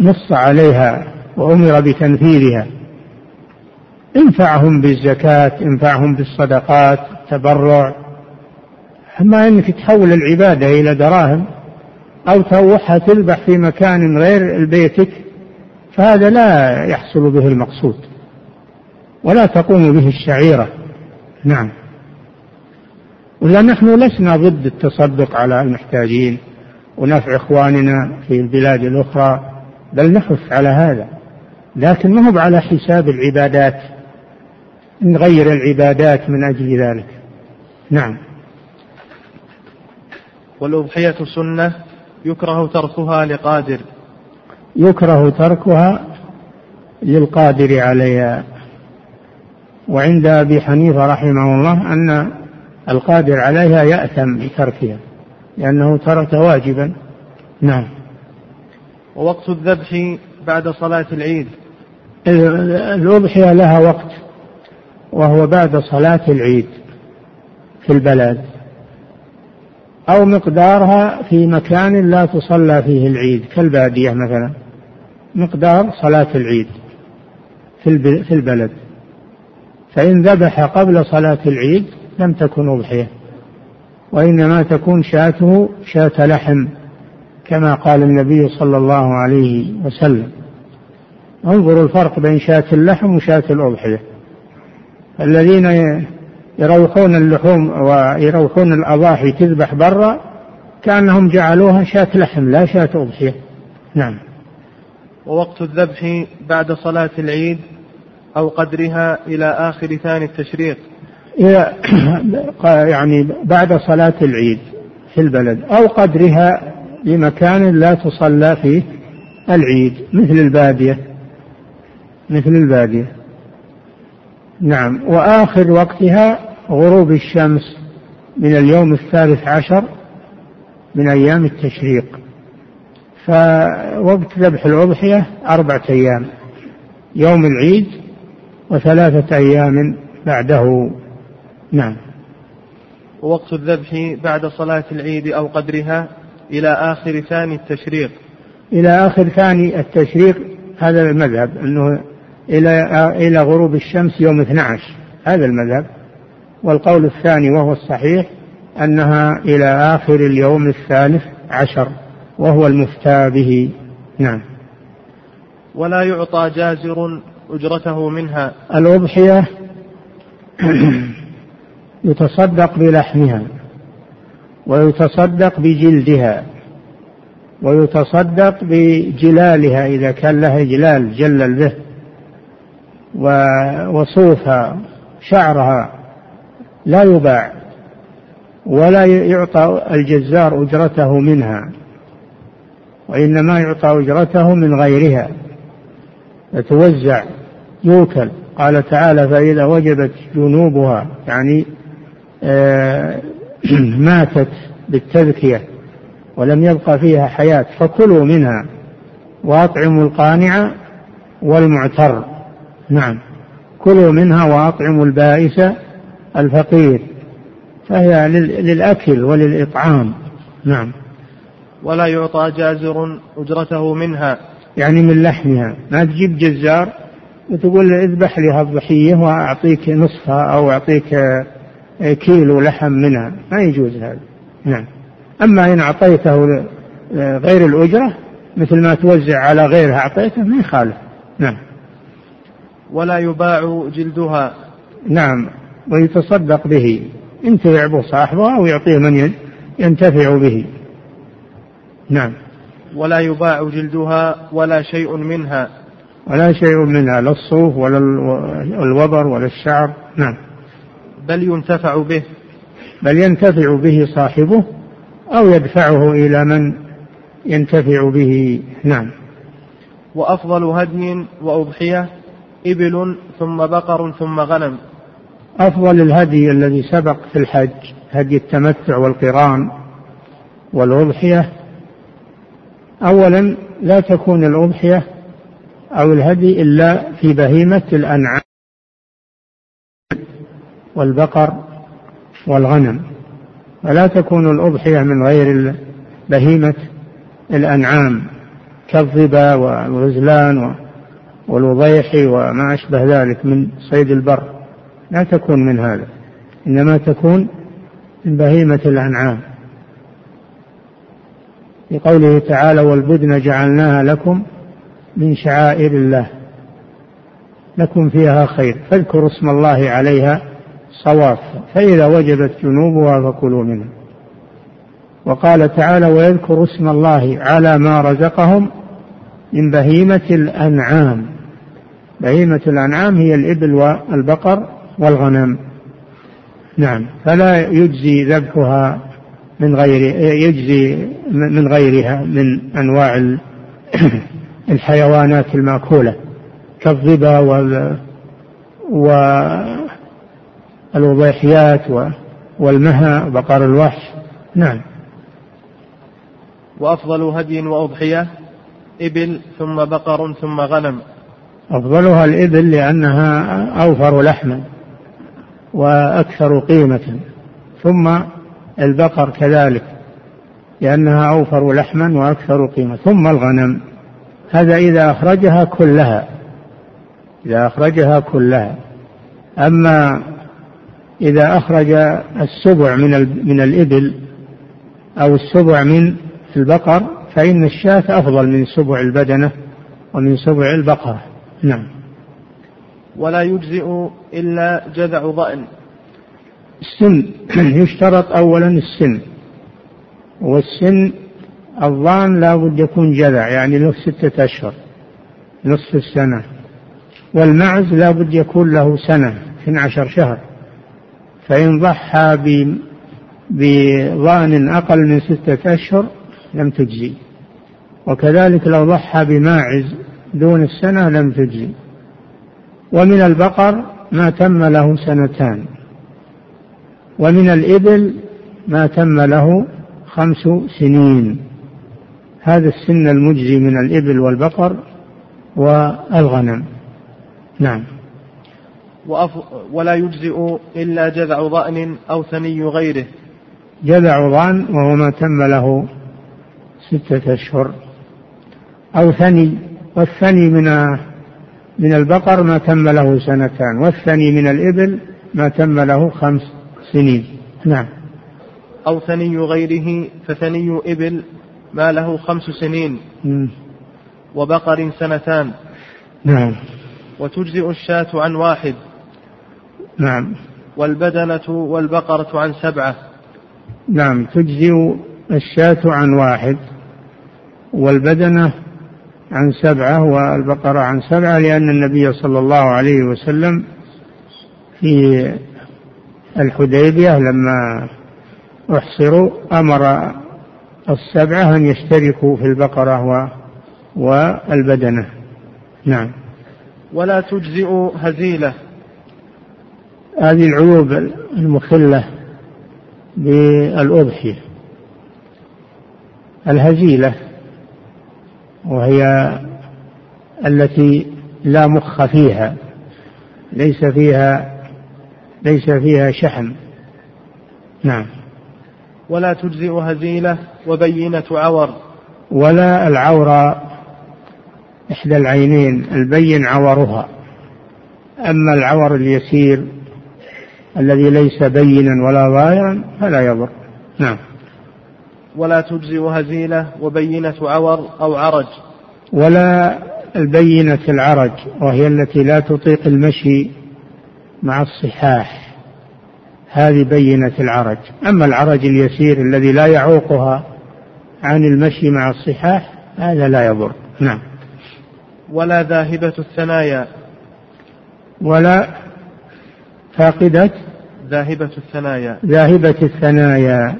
نص عليها وأمر بتنفيذها. انفعهم بالزكاة انفعهم بالصدقات التبرع. أما أنك تحول العبادة إلى دراهم أو تروحها تذبح في مكان غير بيتك فهذا لا يحصل به المقصود ولا تقوم به الشعيرة. نعم. ولا نحن لسنا ضد التصدق على المحتاجين. ونفع إخواننا في البلاد الأخرى بل نحث على هذا. لكن ما هو على حساب العبادات؟ نغير العبادات من أجل ذلك. نعم. والأضحية سنة يكره تركها لقادر. يكره تركها للقادر عليها. وعند أبي حنيفة رحمه الله أن القادر عليها يأثم بتركها. لأنه ترك واجبا. نعم. ووقت الذبح بعد صلاة العيد. الأضحية لها وقت وهو بعد صلاة العيد في البلد. أو مقدارها في مكان لا تصلى فيه العيد كالبادية مثلا. مقدار صلاة العيد في البلد. فإن ذبح قبل صلاة العيد لم تكن أضحية. وإنما تكون شاته شاة لحم كما قال النبي صلى الله عليه وسلم. انظروا الفرق بين شاة اللحم وشاة الأضحية. الذين يروحون اللحوم ويروحون الأضاحي تذبح برا كأنهم جعلوها شاة لحم لا شاة أضحية. نعم. ووقت الذبح بعد صلاة العيد أو قدرها إلى آخر ثاني التشريق. يعني بعد صلاة العيد في البلد أو قدرها لمكان لا تصلى فيه العيد مثل البادية مثل البادية. نعم. وآخر وقتها غروب الشمس من اليوم الثالث عشر من أيام التشريق. فوقت ذبح الأضحية أربعة أيام يوم العيد وثلاثة أيام بعده. نعم. ووقت الذبح بعد صلاة العيد أو قدرها إلى آخر ثاني التشريق. إلى آخر ثاني التشريق هذا المذهب أنه إلى إلى غروب الشمس يوم 12 هذا المذهب. والقول الثاني وهو الصحيح أنها إلى آخر اليوم الثالث عشر وهو المفتى به. نعم. ولا يعطى جازر أجرته منها. الأضحية يتصدق بلحمها ويتصدق بجلدها ويتصدق بجلالها إذا كان لها جلال جلل به وصوفها شعرها لا يباع ولا يعطى الجزار أجرته منها وإنما يعطى أجرته من غيرها فتوزع يوكل. قال تعالى فإذا وجبت جنوبها يعني ماتت بالتذكية ولم يبقى فيها حياة فكلوا منها وأطعموا القانع والمعتر. نعم كلوا منها وأطعموا البائس الفقير فهي للأكل وللإطعام. نعم. ولا يعطى جازر أجرته منها. يعني من لحمها. ما تجيب جزار وتقول اذبح لي هالضحية وأعطيك نصفها أو أعطيك كيلو لحم منها. ما يجوز هذا. نعم. أما إن أعطيته غير الأجرة مثل ما توزع على غيرها أعطيته ما يخالف. نعم. ولا يباع جلدها. نعم. ويتصدق به. ينتفع به صاحبها أو يعطيه من ينتفع به. نعم. ولا يباع جلدها ولا شيء منها. ولا شيء منها لا الصوف ولا الوبر ولا الشعر. نعم. بل ينتفع به. بل ينتفع به صاحبه أو يدفعه إلى من ينتفع به. نعم. وأفضل هدي وأضحية إبل ثم بقر ثم غنم. أفضل الهدي الذي سبق في الحج هدي التمتع والقران والأضحية. أولا لا تكون الأضحية أو الهدي إلا في بهيمة الأنعام. والبقر والغنم فلا تكون الأضحية من غير بهيمة الأنعام كالظبا والغزلان والوضيح وما أشبه ذلك من صيد البر. لا تكون من هذا إنما تكون من بهيمة الأنعام. لقوله تعالى والبدن جعلناها لكم من شعائر الله لكم فيها خير. فاذكروا اسم الله عليها صواف فإذا وجبت جنوبها فكلوا منها. وقال تعالى ويذكر اسم الله على ما رزقهم من بهيمة الأنعام. بهيمة الأنعام هي الإبل والبقر والغنم. نعم. فلا يجزي ذبحها من غير يجزي من غيرها من أنواع الحيوانات المأكولة كالظبا وال والوضيحيات والمها بقر الوحش. نعم. وأفضل هدي وأضحية إبل ثم بقر ثم غنم. أفضلها الإبل لأنها أوفر لحما وأكثر قيمة. ثم البقر كذلك لأنها أوفر لحما وأكثر قيمة. ثم الغنم. هذا إذا أخرجها كلها إذا أخرجها كلها. أما إذا أخرج السبع من من الإبل أو السبع من البقر فإن الشاة أفضل من سبع البدنة ومن سبع البقرة. نعم. ولا يجزئ إلا جذع ضأن. السن. يشترط أولا السن. والسن الضأن لا بد يكون جذع يعني له ستة أشهر نصف السنة. والمعز لا بد يكون له سنة 12 شهر. فإن ضحى بضان أقل من ستة أشهر لم تجزي. وكذلك لو ضحى بماعز دون السنة لم تجزي. ومن البقر ما تم له سنتان. ومن الإبل ما تم له خمس سنين. هذا السن المجزي من الإبل والبقر والغنم. نعم. ولا يجزئ إلا جذع ضأن أو ثني غيره. جذع ضأن وهو ما تم له ستة أشهر. أو ثني والثني من من البقر ما تم له سنتان والثني من الإبل ما تم له خمس سنين. نعم. أو ثني غيره فثني إبل ما له خمس سنين. وبقر سنتان. نعم. وتجزئ الشاة عن واحد. نعم. والبدنة والبقرة عن سبعة. نعم تجزئ الشاة عن واحد والبدنة عن سبعة والبقرة عن سبعة لأن النبي صلى الله عليه وسلم في الحديبية لما أحصروا أمر السبعة أن يشتركوا في البقرة والبدنة. نعم. ولا تجزئ هزيلة. هذه العيوب المخلة بالأضحية. الهزيلة وهي التي لا مخ فيها ليس فيها ليس فيها شحم. نعم. ولا تجزئ هزيلة وبينة عور. ولا العورة إحدى العينين البين عورها. أما العور اليسير الذي ليس بينا ولا ظاهرا فلا يضر. نعم. ولا تجزئ هزيلة وبينة عور أو عرج. ولا البينة العرج وهي التي لا تطيق المشي مع الصحاح. هذه بينة العرج. أما العرج اليسير الذي لا يعوقها عن المشي مع الصحاح هذا لا يضر. نعم. ولا ذاهبة الثنايا. ولا فاقدة ذاهبة الثنايا. ذاهبة الثنايا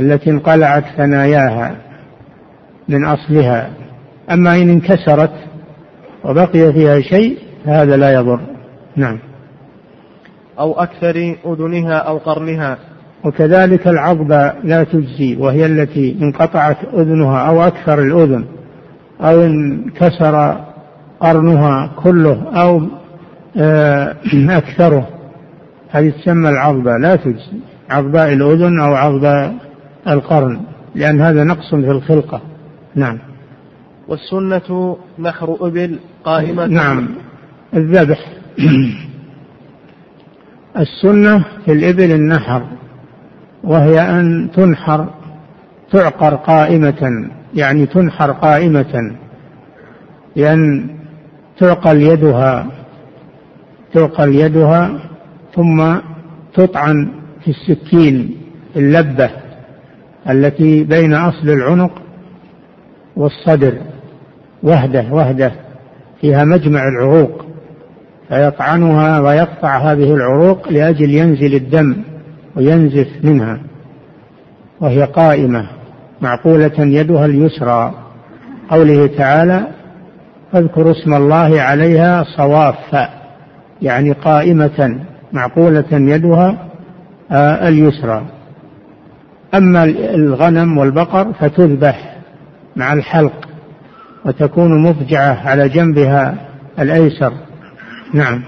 التي انقلعت ثناياها من أصلها. أما إن انكسرت وبقي فيها شيء فهذا لا يضر. نعم. أو أكثر أذنها أو قرنها. وكذلك العضبة لا تجزي وهي التي انقطعت أذنها أو أكثر الأذن أو انكسر قرنها كله أو أكثره. هذه تسمى العضبة. لا تجزي. عضباء الأذن أو عضباء القرن لأن هذا نقص في الخلقة. نعم. والسنة نحر إبل قائمة. نعم. الذبح. السنة في الإبل النحر وهي أن تنحر تعقر قائمة يعني تنحر قائمة لأن تعقل يدها. تعقل يدها ثم تطعن في السكين اللبة التي بين أصل العنق والصدر. وهدة وهدة فيها مجمع العروق. فيطعنها ويقطع هذه العروق لأجل ينزل الدم وينزف منها. وهي قائمة معقولة يدها اليسرى. قوله تعالى فاذكروا اسم الله عليها صواف يعني قائمة معقولة يدها آه، اليسرى. أما الغنم والبقر فتذبح مع الحلق وتكون مضجعة على جنبها الأيسر. نعم.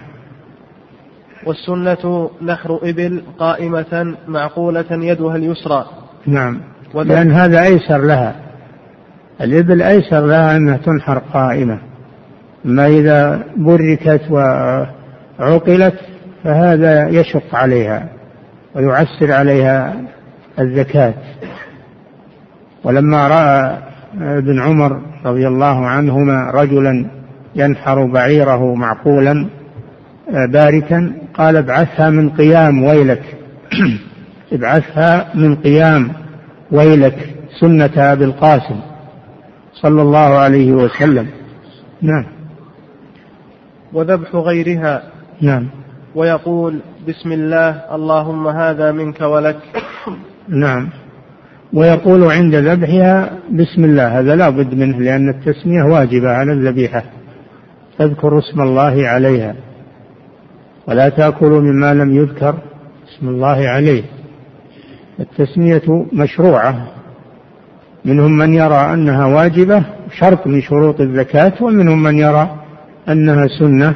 والسنة نحر إبل قائمة معقولة يدها اليسرى. نعم. لأن هذا أيسر لها. الإبل أيسر لها أنها تنحر قائمة. أما إذا بركت وعقلت فهذا يشق عليها ويعسر عليها الزكاة. ولما رأى ابن عمر رضي الله عنهما رجلا ينحر بعيره معقولا آه، باركا قال ابعثها من قيام ويلك. ابعثها من قيام ويلك سنة أبي القاسم صلى الله عليه وسلم. نعم. وذبح غيرها نعم. ويقول بسم الله اللهم هذا منك ولك. نعم. ويقول عند ذبحها بسم الله. هذا لا بد منه لأن التسمية واجبة على الذبيحة. تذكر اسم الله عليها. ولا تأكلوا مما لم يذكر اسم الله عليه. التسمية مشروعة. منهم من يرى أنها واجبة شرط من شروط الزكاة ومنهم من يرى أنها سنة.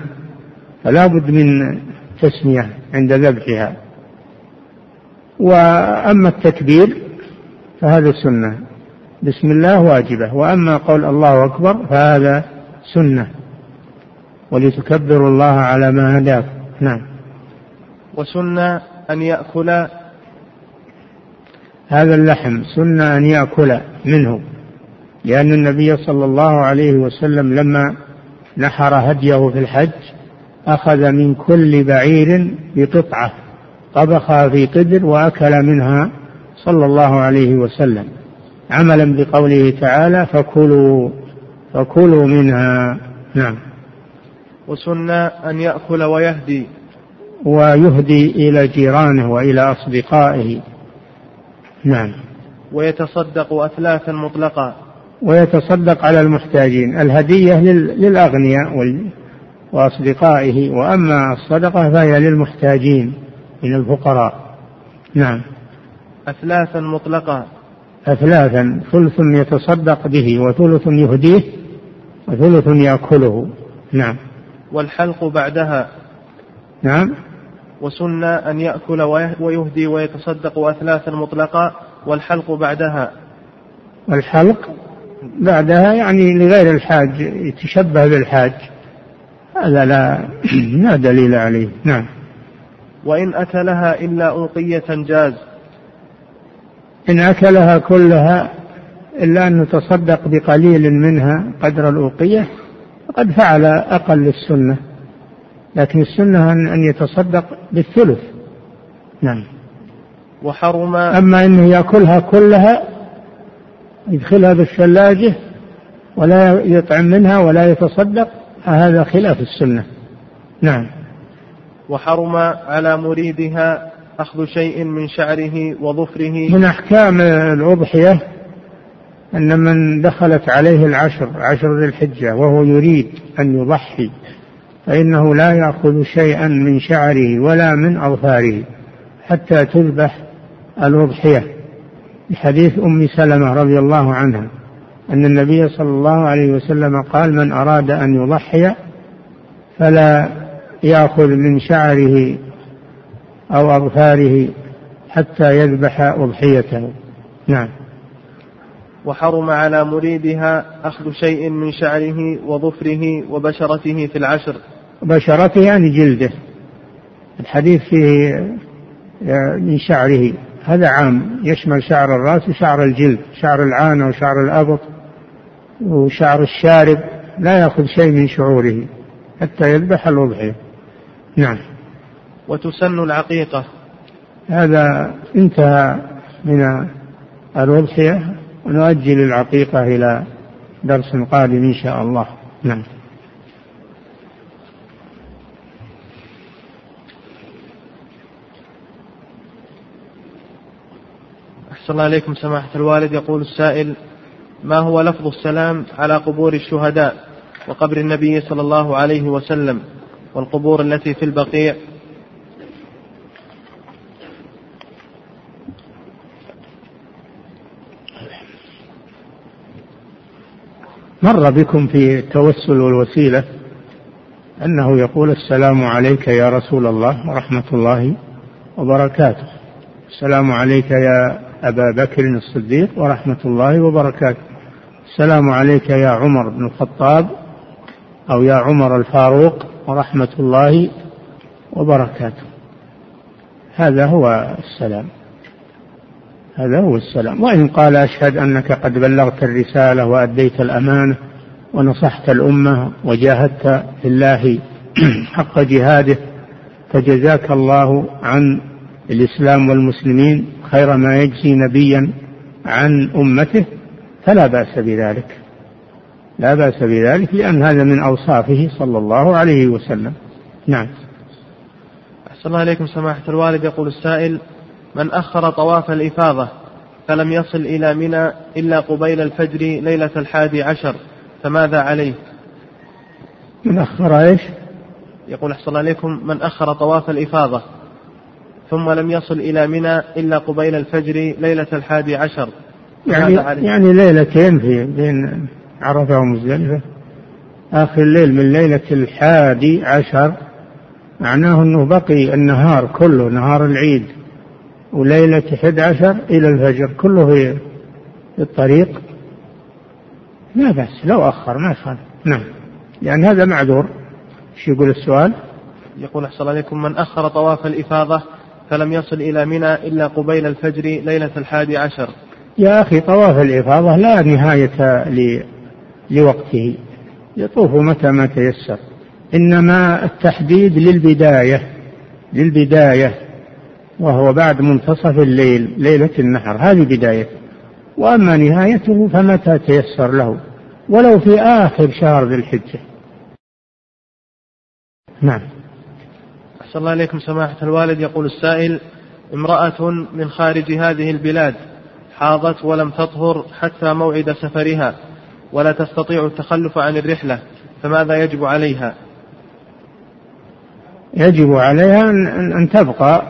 فلا بد من تسمية عند ذبحها. وأما التكبير فهذا سنة. بسم الله واجبة. وأما قول الله أكبر فهذا سنة. ولتكبروا الله على ما هداكم. نعم. وسنة أن يأكل. هذا اللحم سنة أن يأكل منه. لأن النبي صلى الله عليه وسلم لما نحر هديه في الحج أخذ من كل بعير بقطعة طبخها في قدر وأكل منها صلى الله عليه وسلم. عملا بقوله تعالى فكلوا فكلوا منها. نعم. وسن أن يأكل ويهدي. ويهدي إلى جيرانه وإلى أصدقائه. نعم. ويتصدق أثلاثا مطلقا. ويتصدق على المحتاجين. الهدية للأغنياء وأصدقائه وأما الصدقة فهي للمحتاجين من الفقراء. نعم. أثلاثا مطلقا أثلاثا ثلث يتصدق به وثلث يهديه وثلث يأكله. نعم. والحلق بعدها. نعم. وسن أن يأكل ويهدي ويتصدق أثلاثا مطلقا والحلق بعدها. والحلق بعدها يعني لغير الحاج يتشبه بالحاج. هذا لا لا دليل عليه. نعم. وإن أكلها إلا أوقية جاز. إن أكلها كلها إلا أن تصدق بقليل منها قدر الأوقية فقد فعل أقل السنة لكن السنة أن يتصدق بالثلث. نعم. وحرم أما أنه يأكلها كلها يدخلها بالثلاجة ولا يطعم منها ولا يتصدق هذا خلاف السنة. نعم. وحرم على مريدها أخذ شيء من شعره وظفره. من أحكام الأضحية أن من دخلت عليه العشر عشر ذي الحجة وهو يريد أن يضحي فإنه لا يأخذ شيئا من شعره ولا من أظفاره حتى تذبح الأضحية. بحديث أم سلمة رضي الله عنها. أن النبي صلى الله عليه وسلم قال من أراد أن يضحي فلا يأخذ من شعره أو أظفاره حتى يذبح أضحيته. نعم. وحرم على مريدها أخذ شيء من شعره وظفره وبشرته في العشر. بشرته يعني جلده. الحديث فيه من شعره. هذا عام. يشمل شعر الرأس وشعر الجلد شعر العانة وشعر الأبط. وشعر الشارب لا يأخذ شيء من شعوره حتى يذبح الأضحية نعم. وتسن العقيقة. هذا انتهى من الأضحية ونؤجل العقيقة إلى درس قادم إن شاء الله. نعم. أحسن الله عليكم سماحة الوالد. يقول السائل ما هو لفظ السلام على قبور الشهداء وقبر النبي صلى الله عليه وسلم والقبور التي في البقيع؟ مر بكم في التوسل والوسيلة أنه يقول السلام عليك يا رسول الله ورحمة الله وبركاته. السلام عليك يا أبا بكر الصديق ورحمة الله وبركاته. السلام عليك يا عمر بن الخطاب أو يا عمر الفاروق ورحمة الله وبركاته. هذا هو السلام. هذا هو السلام. وإن قال أشهد أنك قد بلغت الرسالة وأديت الأمانة ونصحت الأمة وجاهدت في الله حق جهاده فجزاك الله عن الإسلام والمسلمين خير ما يجزي نبيا عن أمته فلا بأس بذلك. لا بأس بذلك لأن هذا من أوصافه صلى الله عليه وسلم. نعم. أحسن الله عليكم سماحة الوالد. يقول السائل من أخر طواف الإفاضة فلم يصل إلى منى إلا قبيل الفجر ليلة الحادي عشر فماذا عليه؟ من أخر إيش؟ يقول أحسن الله عليكم من أخر طواف الإفاضة ثم لم يصل إلى منى إلا قبيل الفجر ليلة الحادي عشر. يعني, يعني ليلتين في بين عرفة ومزدلفة. آخر الليل من ليلة الحادي عشر. معناه أنه بقي النهار كله نهار العيد وليلة 11 إلى الفجر كله في الطريق. لا بأس لو أخر ما يخالف نعم. لأن هذا معذور. إيش يقول السؤال؟ يقول أحسن عليكم من أخر طواف الإفاضة فلم يصل إلى منى إلا قبيل الفجر ليلة الحادي عشر. يا أخي طواف الإفاضة لا نهاية لوقته. يطوف متى ما تيسر. إنما التحديد للبداية للبداية وهو بعد منتصف الليل ليلة النحر. هذه بداية. وأما نهايته فمتى تيسر له. ولو في آخر شهر ذي الحجة. نعم. أحسن الله إليكم سماحة الوالد. يقول السائل امرأة من خارج هذه البلاد حاضت ولم تطهر حتى موعد سفرها ولا تستطيع التخلف عن الرحلة فماذا يجب عليها؟ يجب عليها أن تبقى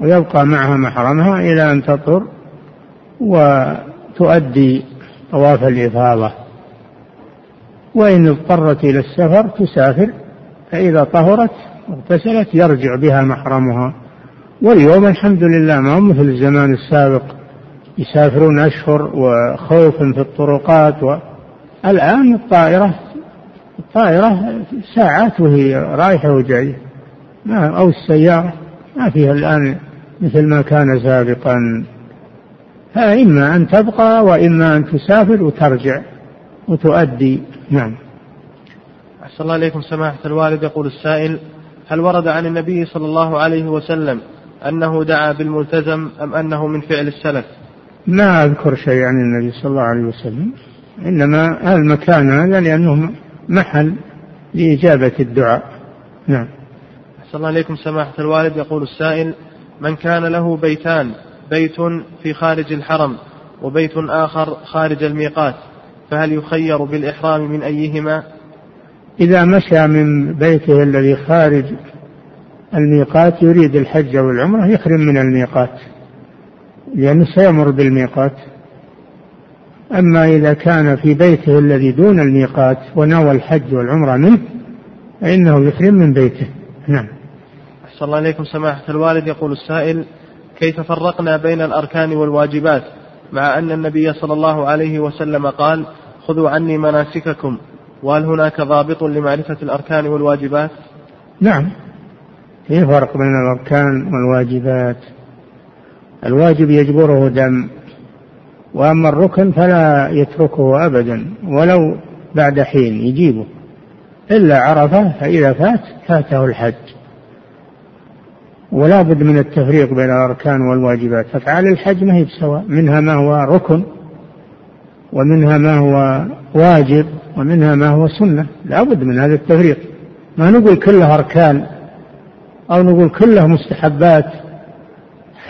ويبقى معها محرمها إلى أن تطهر وتؤدي طواف الإفاضة. وإن اضطرت إلى السفر تسافر فإذا طهرت واغتسلت يرجع بها محرمها. واليوم الحمد لله ما هو مثل الزمان السابق. يسافرون أشهر وخوف في الطرقات والآن الطائرة الطائرة ساعات وهي رايحة وجاية. ما أو السيارة ما فيها الآن مثل ما كان سابقا. فإما أن تبقى وإما أن تسافر وترجع وتؤدي. نعم. أحسن الله إليكم سماحة الوالد. يقول السائل هل ورد عن النبي صلى الله عليه وسلم أنه دعا بالملتزم أم أنه من فعل السلف؟ ما أذكر شيء عن النبي صلى الله عليه وسلم إنما المكان هذا لأنه محل لإجابة الدعاء. نعم. أحسن الله إليكم سماحة الوالد. يقول السائل من كان له بيتان بيت في خارج الحرم وبيت آخر خارج الميقات فهل يخير بالإحرام من أيهما؟ إذا مشى من بيته الذي خارج الميقات يريد الحج والعمرة يحرم من الميقات لأنه سيمر بالميقات. أما إذا كان في بيته الذي دون الميقات ونوى الحج والعمرة منه فإنه يحرم من بيته. نعم. أحسن الله إليكم. سماحة الوالد يقول السائل كيف فرقنا بين الأركان والواجبات مع أن النبي صلى الله عليه وسلم قال خذوا عني مناسككم. وهل هناك ضابط لمعرفة الأركان والواجبات؟ نعم. في فرق بين الأركان والواجبات؟ الواجب يجبره دم وأما الركن فلا يتركه أبدا ولو بعد حين يجيبه. إلا عرفة فإذا فات فاته الحج. ولا بد من التفريق بين الأركان والواجبات. أفعال الحج ما هي بسواء منها ما هو ركن ومنها ما هو واجب. ومنها ما هو سنة. لا بد من هذا التفريق. ما نقول كلها أركان أو نقول كلها مستحبات.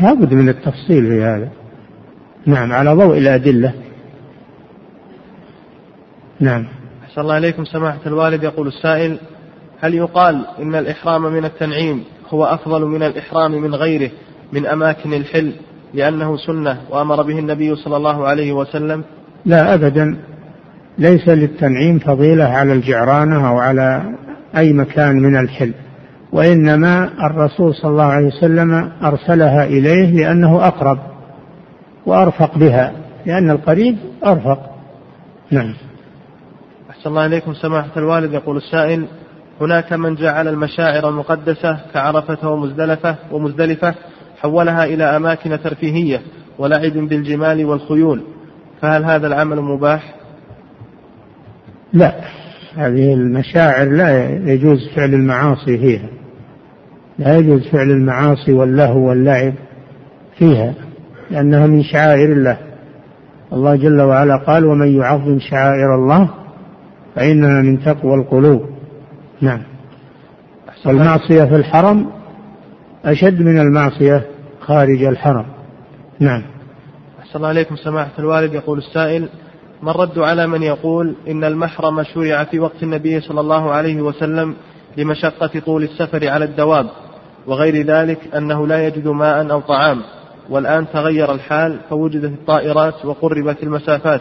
لا بد من التفصيل في هذا. نعم على ضوء الأدلة. نعم. أحسن الله إليكم. سماحة الوالد يقول السائل هل يقال إن الإحرام من التنعيم هو أفضل من الإحرام من غيره من أماكن الحل لأنه سنة وأمر به النبي صلى الله عليه وسلم؟ لا أبدا. ليس للتنعيم فضيلة على الجعرانة أو على أي مكان من الحل وإنما الرسول صلى الله عليه وسلم أرسلها إليه لأنه أقرب وأرفق بها لأن القريب أرفق. نعم. أحسن الله إليكم. سماحة الوالد يقول السائل هناك من جعل المشاعر المقدسة كعرفة ومزدلفة ومزدلفة حولها إلى أماكن ترفيهية ولعب بالجمال والخيول فهل هذا العمل مباح؟ لا. هذه المشاعر لا يجوز فعل المعاصي فيها. لا يجوز فعل المعاصي واللهو واللعب فيها لأنها من شعائر الله. الله جل وعلا قال ومن يعظم شعائر الله فإنها من تقوى القلوب. نعم. والمعصية في الحرم أشد من المعصية خارج الحرم. نعم. أحسن الله عليكم سماحة الوالد. يقول السائل ما الرد على من يقول إن المحرم شرع في وقت النبي صلى الله عليه وسلم لمشقة طول السفر على الدواب وغير ذلك أنه لا يجد ماء أو طعام والآن تغير الحال فوجدت الطائرات وقربت المسافات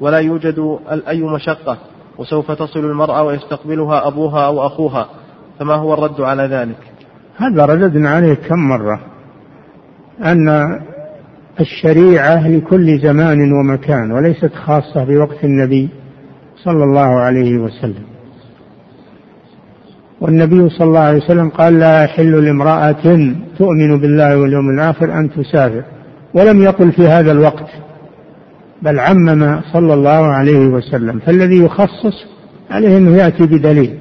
ولا يوجد أي مشقة وسوف تصل المرأة ويستقبلها أبوها أو أخوها فما هو الرد على ذلك؟ هذا رددنا عليه كم مرة أن الشريعة لكل زمان ومكان وليست خاصة بوقت النبي صلى الله عليه وسلم. والنبي صلى الله عليه وسلم قال لا يحل لامرأة تؤمن بالله واليوم الآخر أن تسافر. ولم يقل في هذا الوقت بل عمم صلى الله عليه وسلم. فالذي يخصص عليه أنه يأتي بدليل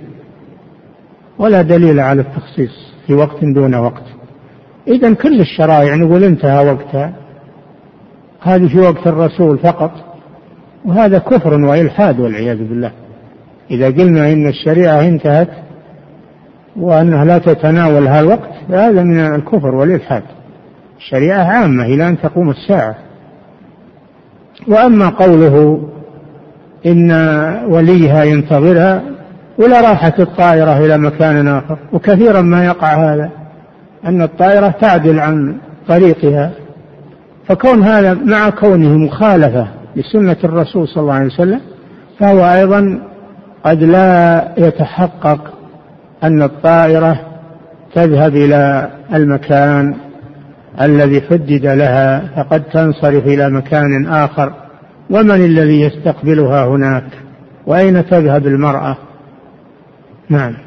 ولا دليل على التخصيص في وقت دون وقت. إذا كل الشرائع نقول انتهى وقتها. هذه في وقت الرسول فقط. وهذا كفر وإلحاد والعياذ بالله. إذا قلنا إن الشريعة انتهت وأنها لا تتناول هذا الوقت فهذا من الكفر والإلحاد. الشريعة عامة إلى أن تقوم الساعة. وأما قوله إن وليها ينتظرها ولا راحت الطائرة إلى مكان آخر وكثيرا ما يقع هذا أن الطائرة تعدل عن طريقها. فكون هذا مع كونه مخالفة لسنة الرسول صلى الله عليه وسلم فهو أيضا قد لا يتحقق أن الطائرة تذهب إلى المكان الذي حدد لها فقد تنصرف إلى مكان آخر. ومن الذي يستقبلها هناك؟ وأين تذهب المرأة؟ نعم.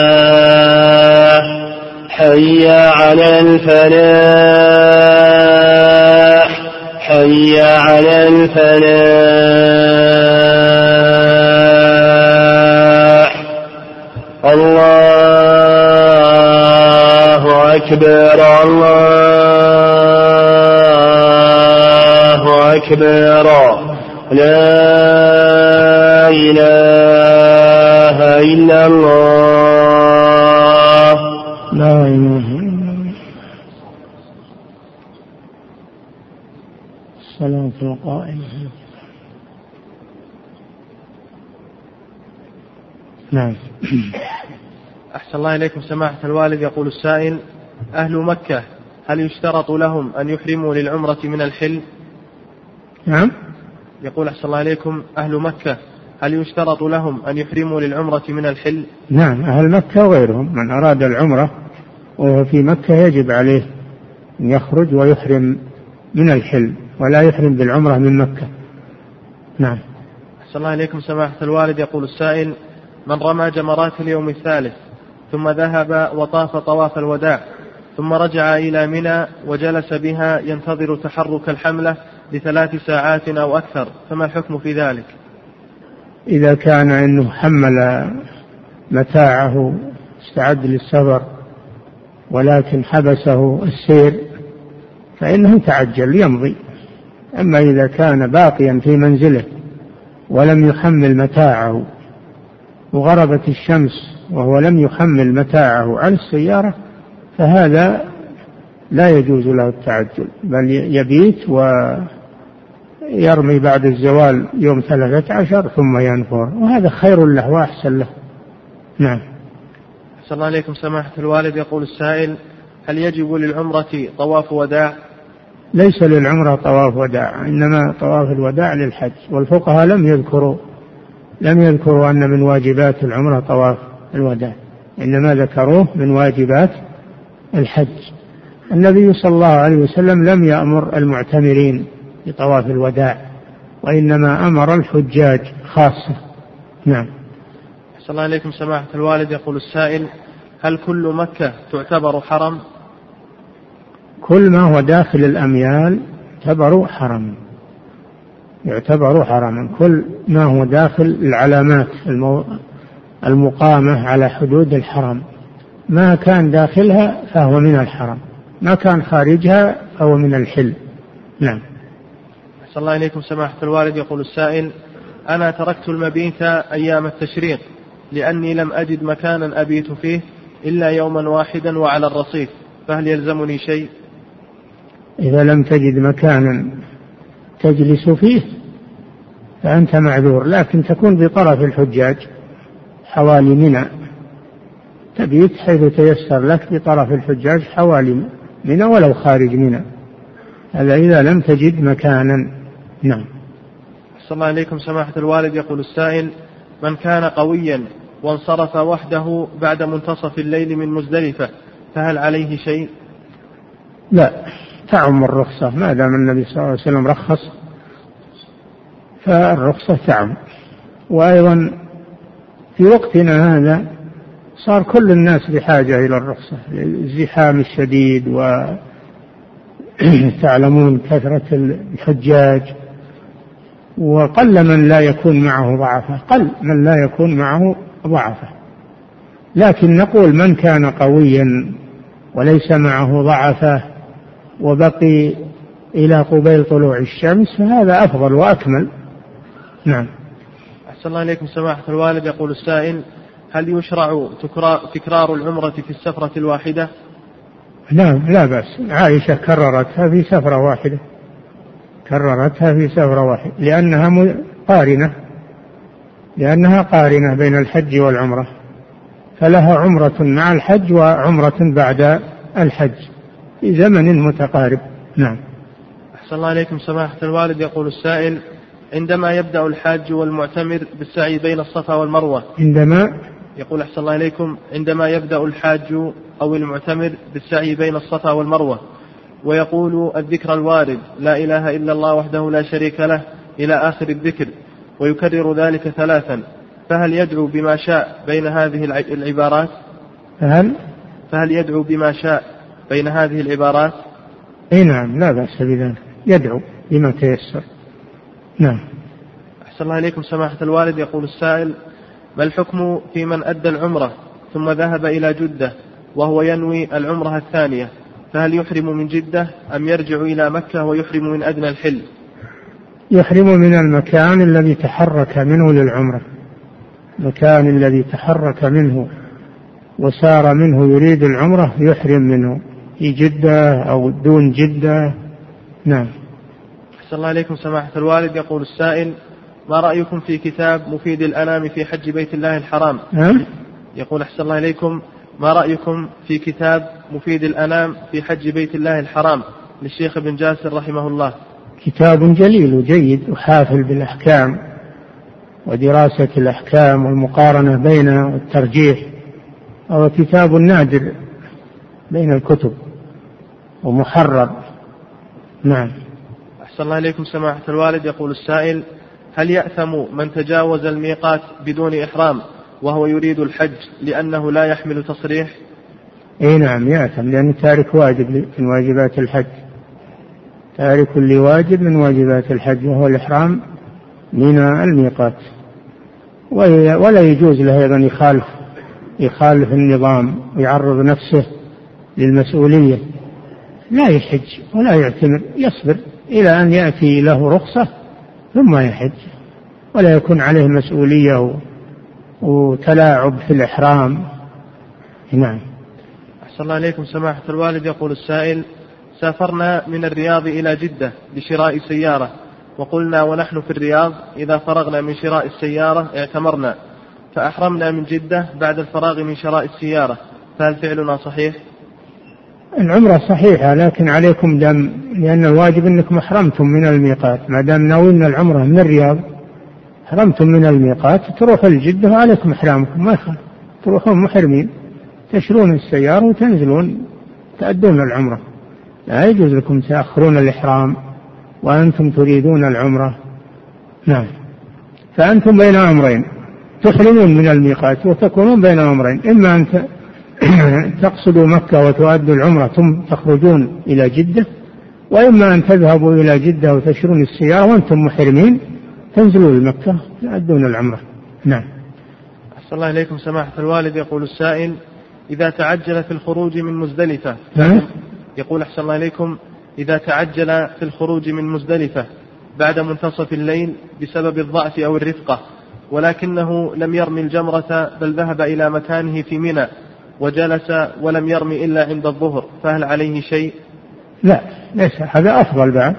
حي على الفلاح حي على الفلاح. الله أكبر الله أكبر. القائمة. نعم. أحسن الله إليكم سماحة الوالد يقول السائل أهل مكة هل يشترط لهم أن يحرموا للعمرة من الحل؟ نعم. يقول أحسن الله إليكم أهل مكة هل يشترط لهم أن يحرموا للعمرة من الحل؟ نعم أهل مكة وغيرهم. من أراد العمرة وهو في مكة يجب عليه أن يخرج ويحرم من الحل. ولا يحرم بالعمرة من مكة. نعم. أحسن الله إليكم سماحة الوالد. يقول السائل من رمى جمرات اليوم الثالث ثم ذهب وطاف طواف الوداع ثم رجع إلى منى وجلس بها ينتظر تحرك الحملة لثلاث ساعات أو أكثر فما الحكم في ذلك؟ إذا كان أنه حمل متاعه استعد للسفر ولكن حبسه السير فإنه تعجل يمضي. أما إذا كان باقيا في منزله ولم يحمل متاعه وغربت الشمس وهو لم يحمل متاعه على السيارة فهذا لا يجوز له التعجل بل يبيت ويرمي بعد الزوال يوم ثلاثة عشر ثم ينفر وهذا خير له وأحسن له. نعم. أحسن الله إليكم سماحة الوالد يقول السائل هل يجب للعمرة طواف وداع؟ ليس للعمرة طواف وداع إنما طواف الوداع للحج. والفقهاء لم يذكروا لم يذكروا أن من واجبات العمرة طواف الوداع إنما ذكروه من واجبات الحج. النبي صلى الله عليه وسلم لم يأمر المعتمرين بطواف الوداع وإنما أمر الحجاج خاصة. نعم. أحسن الله إليكم سماحة الوالد. يقول السائل هل كل مكة تعتبر حرم؟ كل ما هو داخل الأميال يعتبر حرما يعتبر حرما كل ما هو داخل العلامات المو... المقامة على حدود الحرم. ما كان داخلها فهو من الحرم. ما كان خارجها فهو من الحل. نعم. أحسن الله إليكم سماحة الوالد. يقول السائل أنا تركت المبيت أيام التشريق لأني لم أجد مكانا أبيت فيه إلا يوما واحدا وعلى الرصيف فهل يلزمني شيء؟ إذا لم تجد مكانا تجلس فيه فأنت معذور لكن تكون بطرف الحجاج حوالي منى. تبيت حيث تيسر لك بطرف الحجاج حوالي منى ولو خارج منى. هذا إذا لم تجد مكانا. نعم. صلى الله عليكم سماحة الوالد. يقول السائل من كان قويا وانصرف وحده بعد منتصف الليل من مزدلفة فهل عليه شيء؟ لا. تعم الرخصة ما دام النبي صلى الله عليه وسلم رخص فالرخصة تعم. وأيضا في وقتنا هذا صار كل الناس بحاجة إلى الرخصة الزحام الشديد وتعلمون كثرة الحجاج. وقل من لا يكون معه ضعفة قل من لا يكون معه ضعفة. لكن نقول من كان قويا وليس معه ضعفة وبقي إلى قبيل طلوع الشمس فهذا أفضل وأكمل. نعم. أحسن الله إليكم سماحة الوالد. يقول السائل هل يشرع تكرار العمرة في السفرة الواحدة؟ نعم لا بأس. عائشة كررتها في سفرة واحدة. كررتها في سفرة واحدة. لأنها قارنة. لأنها قارنة بين الحج والعمرة. فلها عمرة مع الحج وعمرة بعد الحج. في زمن متقارب. نعم. أحسن الله عليكم سماحة الوالد. يقول السائل عندما يبدأ الحاج والمعتمر بالسعي بين الصفا والمروة. عندما يقول أحسن الله إليكم عندما يبدأ الحاج أو المعتمر بالسعي بين الصفا والمروة. ويقول الذكر الوارد لا إله إلا الله وحده لا شريك له إلى آخر الذكر ويكرر ذلك ثلاثا. فهل يدعو بما شاء بين هذه العبارات؟ فهل فهل يدعو بما شاء بين هذه العبارات؟ إي نعم لا بأس بذلك. يدعو بما تيسر. نعم. أحسن الله إليكم سماحة الوالد. يقول السائل ما الحكم في من أدى العمرة ثم ذهب إلى جدة وهو ينوي العمرة الثانية؟ فهل يحرم من جدة أم يرجع إلى مكة ويحرم من أدنى الحل؟ يحرم من المكان الذي تحرك منه للعمرة. المكان الذي تحرك منه وسار منه يريد العمرة يحرم منه. في جدة أو دون جدة. نعم. أحسن الله عليكم سماحة الوالد. يقول السائل ما رأيكم في كتاب مفيد الأنام في حج بيت الله الحرام؟ نعم. يقول أحسن الله إليكم ما رأيكم في كتاب مفيد الأنام في حج بيت الله الحرام؟ للشيخ ابن جاسر رحمه الله. كتاب جليل وجيد وحافل بالأحكام ودراسة الأحكام والمقارنة بينها والترجيح. وهو كتاب نادر بين الكتب. ومحرر. نعم. أحسن الله إليكم سماحة الوالد. يقول السائل هل يأثم من تجاوز الميقات بدون إحرام وهو يريد الحج لأنه لا يحمل تصريح؟ إي نعم يأثم لأنه تارك واجب من واجبات الحج. تارك لواجب من واجبات الحج وهو الإحرام من الميقات. ولا يجوز له أيضا يخالف يخالف النظام ويعرض نفسه للمسؤولية. لا يحج ولا يعتمر يصبر إلى أن يأتي له رخصة ثم يحج. ولا يكون عليه مسؤولية وتلاعب في الإحرام. نعم. أحسن الله إليكم. سماحة الوالد يقول السائل سافرنا من الرياض إلى جدة لشراء سيارة. وقلنا ونحن في الرياض إذا فرغنا من شراء السيارة اعتمرنا. فأحرمنا من جدة بعد الفراغ من شراء السيارة. فهل فعلنا صحيح؟ العمرة صحيحة لكن عليكم دم لأن الواجب أنكم أحرمتم من الميقات. ما دام ناويين العمرة من الرياض أحرمتم من الميقات تروحوا لجدة وعليكم إحرامكم. ما يخالف. تروحون محرمين تشرون السيارة وتنزلون تأدون العمرة. لا يجوز لكم تأخرون الإحرام وأنتم تريدون العمرة. نعم. فأنتم بين أمرين تحرمون من الميقات وتكونون بين أمرين. إما أن تقصدوا مكة وتؤدوا العمرة ثم تخرجون إلى جدة وإما أن تذهبوا إلى جدة وتشرون السيارة وأنتم محرمين تنزلوا لمكة تؤدون العمرة. نعم. أحسن الله إليكم سماحة الوالد يقول السائل إذا تعجل في الخروج من مزدلفة نعم. يقول أحسن الله إليكم إذا تعجل في الخروج من مزدلفة بعد منتصف الليل بسبب الضعف أو الرفقة ولكنه لم يرمي الجمرة بل ذهب إلى مكانه في منى وجلس ولم يرم إلا عند الظهر فهل عليه شيء؟ لا ليس. هذا أفضل بعد.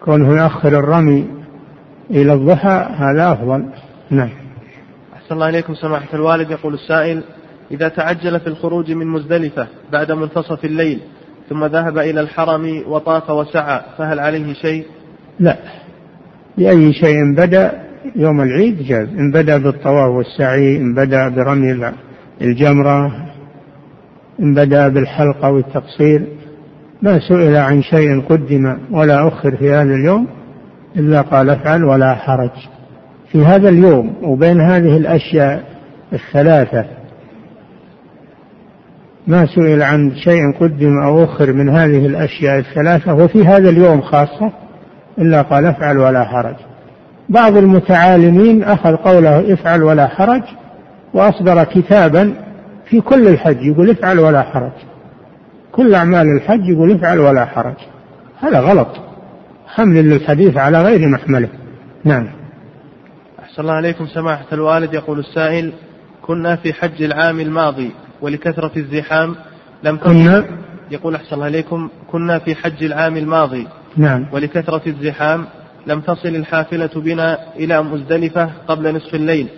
كونه يؤخر الرمي إلى الضحى هذا أفضل. نعم. أحسن الله إليكم سماحة الوالد. يقول السائل إذا تعجل في الخروج من مزدلفة بعد منتصف الليل ثم ذهب إلى الحرم وطاف وسعى فهل عليه شيء؟ لا. بأي شيء بدأ يوم العيد جاز. إن بدأ بالطواف والسعي إن بدأ برمي الجمرة إن بدأ بالحلقة والتقصير ما سئل عن شيء قدم ولا أخر في هذا اليوم إلا قال افعل ولا حرج. في هذا اليوم وبين هذه الأشياء الثلاثة ما سئل عن شيء قدم أو أخر من هذه الأشياء الثلاثة وفي هذا اليوم خاصة إلا قال افعل ولا حرج. بعض المتعالمين أخذ قوله افعل ولا حرج وأصدر كتابا في كل الحج يقول افعل ولا حرج. كل أعمال الحج يقول افعل ولا حرج. هذا غلط. حمل للحديث على غير محمله. نعم. أحسن الله عليكم. سماحة الوالد يقول السائل كنا في حج العام الماضي ولكثرة الزحام لم كنا يقول أحسن الله عليكم كنا في حج العام الماضي نعم. ولكثرة الزحام لم تصل الحافلة بنا إلى مزدلفة قبل نصف الليل.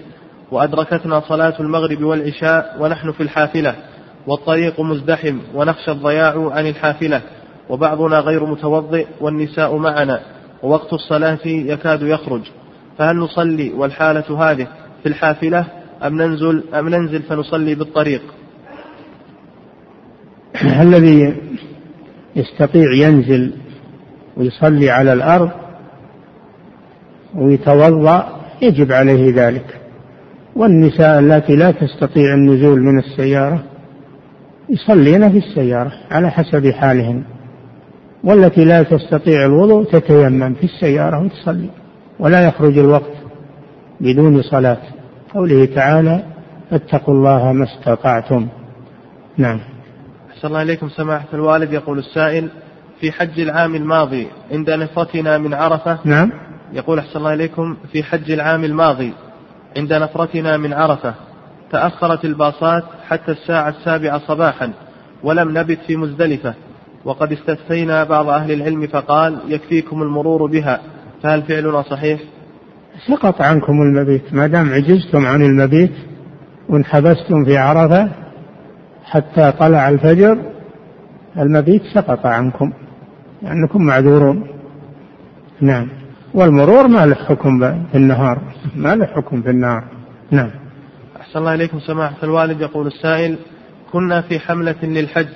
وأدركتنا صلاة المغرب والعشاء ونحن في الحافلة والطريق مزدحم ونخشى الضياع عن الحافلة وبعضنا غير متوضئ والنساء معنا ووقت الصلاة يكاد يخرج فهل نصلي والحالة هذه في الحافلة أم ننزل أم ننزل فنصلي بالطريق؟ الذي يستطيع ينزل ويصلي على الأرض ويتوضأ يجب عليه ذلك والنساء التي لا تستطيع النزول من السيارة يصلين في السيارة على حسب حالهن والتي لا تستطيع الوضوء تتيمم في السيارة وتصلي ولا يخرج الوقت بدون صلاة. قوله تعالى اتقوا الله ما استطعتم نعم. أحسن الله إليكم سماحة الوالد. يقول السائل في حج العام الماضي عند نفرتنا من عرفة؟ نعم. يقول أحسن الله إليكم في حج العام الماضي عند نفرتنا من عرفة تأخرت الباصات حتى الساعة السابعة صباحا ولم نبت في مزدلفة. وقد استفتينا بعض أهل العلم فقال يكفيكم المرور بها. فهل فعلنا صحيح؟ سقط عنكم المبيت. ما دام عجزتم عن المبيت وانحبستم في عرفة حتى طلع الفجر المبيت سقط عنكم لأنكم معذورون. نعم. والمرور ما له حكم في النهار. ما له حكم في النهار. نعم. أحسن الله إليكم سماحة الوالد يقول السائل كنا في حملة للحج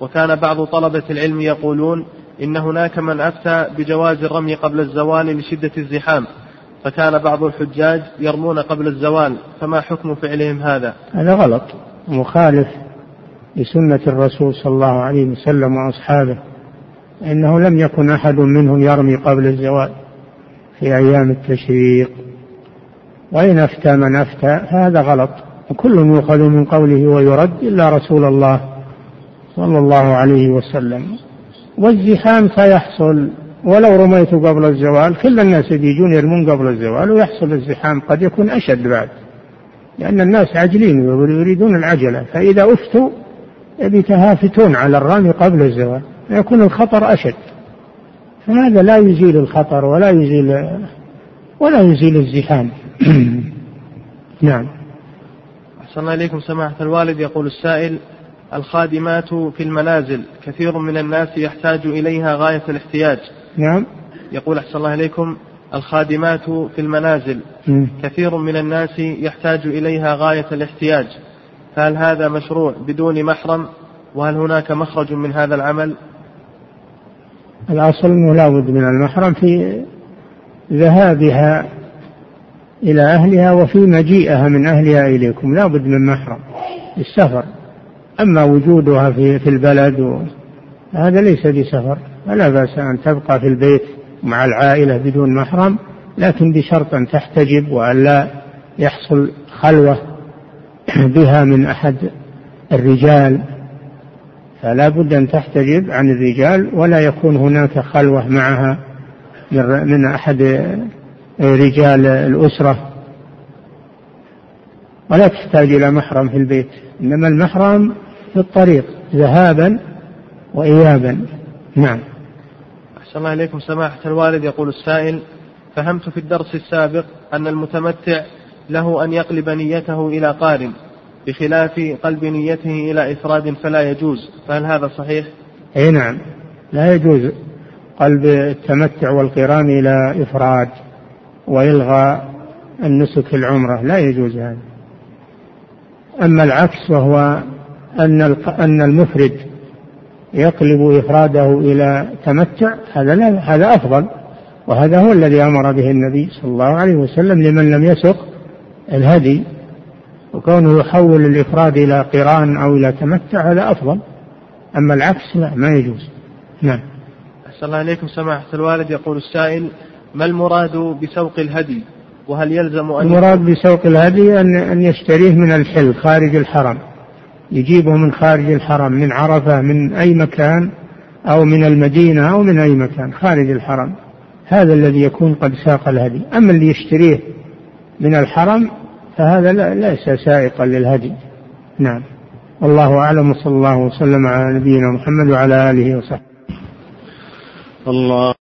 وكان بعض طلبة العلم يقولون إن هناك من أفتى بجواز الرمي قبل الزوال لشدة الزحام فكان بعض الحجاج يرمون قبل الزوال فما حكم فعلهم هذا؟ هذا غلط. مخالف لسنة الرسول صلى الله عليه وسلم وأصحابه إنه لم يكن أحد منهم يرمي قبل الزوال. في أيام التشريق. وإن أفتى من أفتى فهذا غلط. وكل يؤخذ من قوله ويرد إلا رسول الله صلى الله عليه وسلم. والزحام سيحصل. ولو رميت قبل الزوال كل الناس يجون يرمون قبل الزوال ويحصل الزحام قد يكون أشد بعد. لأن الناس عاجلين يريدون العجلة. فإذا أفتوا يتهافتون على الرمي قبل الزوال. يكون الخطر أشد. فهذا لا يزيل الخطر ولا يزيل ولا يزيل الزحام. نعم. أحسن الله إليكم. سماحة الوالد يقول السائل الخادمات في المنازل كثير من الناس يحتاج إليها غاية الاحتياج. نعم. يقول أحسن الله إليكم الخادمات في المنازل م. كثير من الناس يحتاج إليها غاية الاحتياج. فهل هذا مشروع بدون محرم؟ وهل هناك مخرج من هذا العمل؟ الأصل أنه لا بد من المحرم في ذهابها إلى أهلها وفي مجيئها من أهلها إليكم. لا بد من محرم السفر أما وجودها في, في البلد. هذا ليس بسفر. فلا بأس أن تبقى في البيت مع العائلة بدون محرم لكن بشرط أن تحتجب وأن لا يحصل خلوة بها من أحد الرجال. فلا بد أن تحتجب عن الرجال ولا يكون هناك خلوة معها من أحد رجال الأسرة. ولا تحتاج إلى محرم في البيت إنما المحرم في الطريق ذهابا وإيابا. نعم. أحسن الله إليكم. سماحة الوالد يقول السائل فهمت في الدرس السابق أن المتمتع له أن يقلب نيته إلى قارن. بخلاف قلب نيته إلى إفراد فلا يجوز فهل هذا صحيح؟ أي نعم لا يجوز. قلب التمتع والقران إلى إفراد وإلغاء النسك العمرة لا يجوز هذا. أما العكس وهو أن أن المفرد يقلب إفراده إلى تمتع هذا لا هذا أفضل وهذا هو الذي أمر به النبي صلى الله عليه وسلم لمن لم يسق الهدي. وكونه يحول الإفراد إلى قران أو إلى تمتع هذا أفضل. أما العكس لا ما يجوز. نعم. أحسن الله إليكم سماحة الوالد. يقول السائل ما المراد بسوق الهدي؟ وهل يلزم أن المراد بسوق الهدي أن أن يشتريه من الحل خارج الحرم. يجيبه من خارج الحرم من عرفة من أي مكان أو من المدينة أو من أي مكان خارج الحرم. هذا الذي يكون قد ساق الهدي. أما اللي يشتريه من الحرم فهذا ليس سائقا للهدي. نعم. والله أعلم وصلى الله وسلم على نبينا محمد وعلى آله وصحبه. الله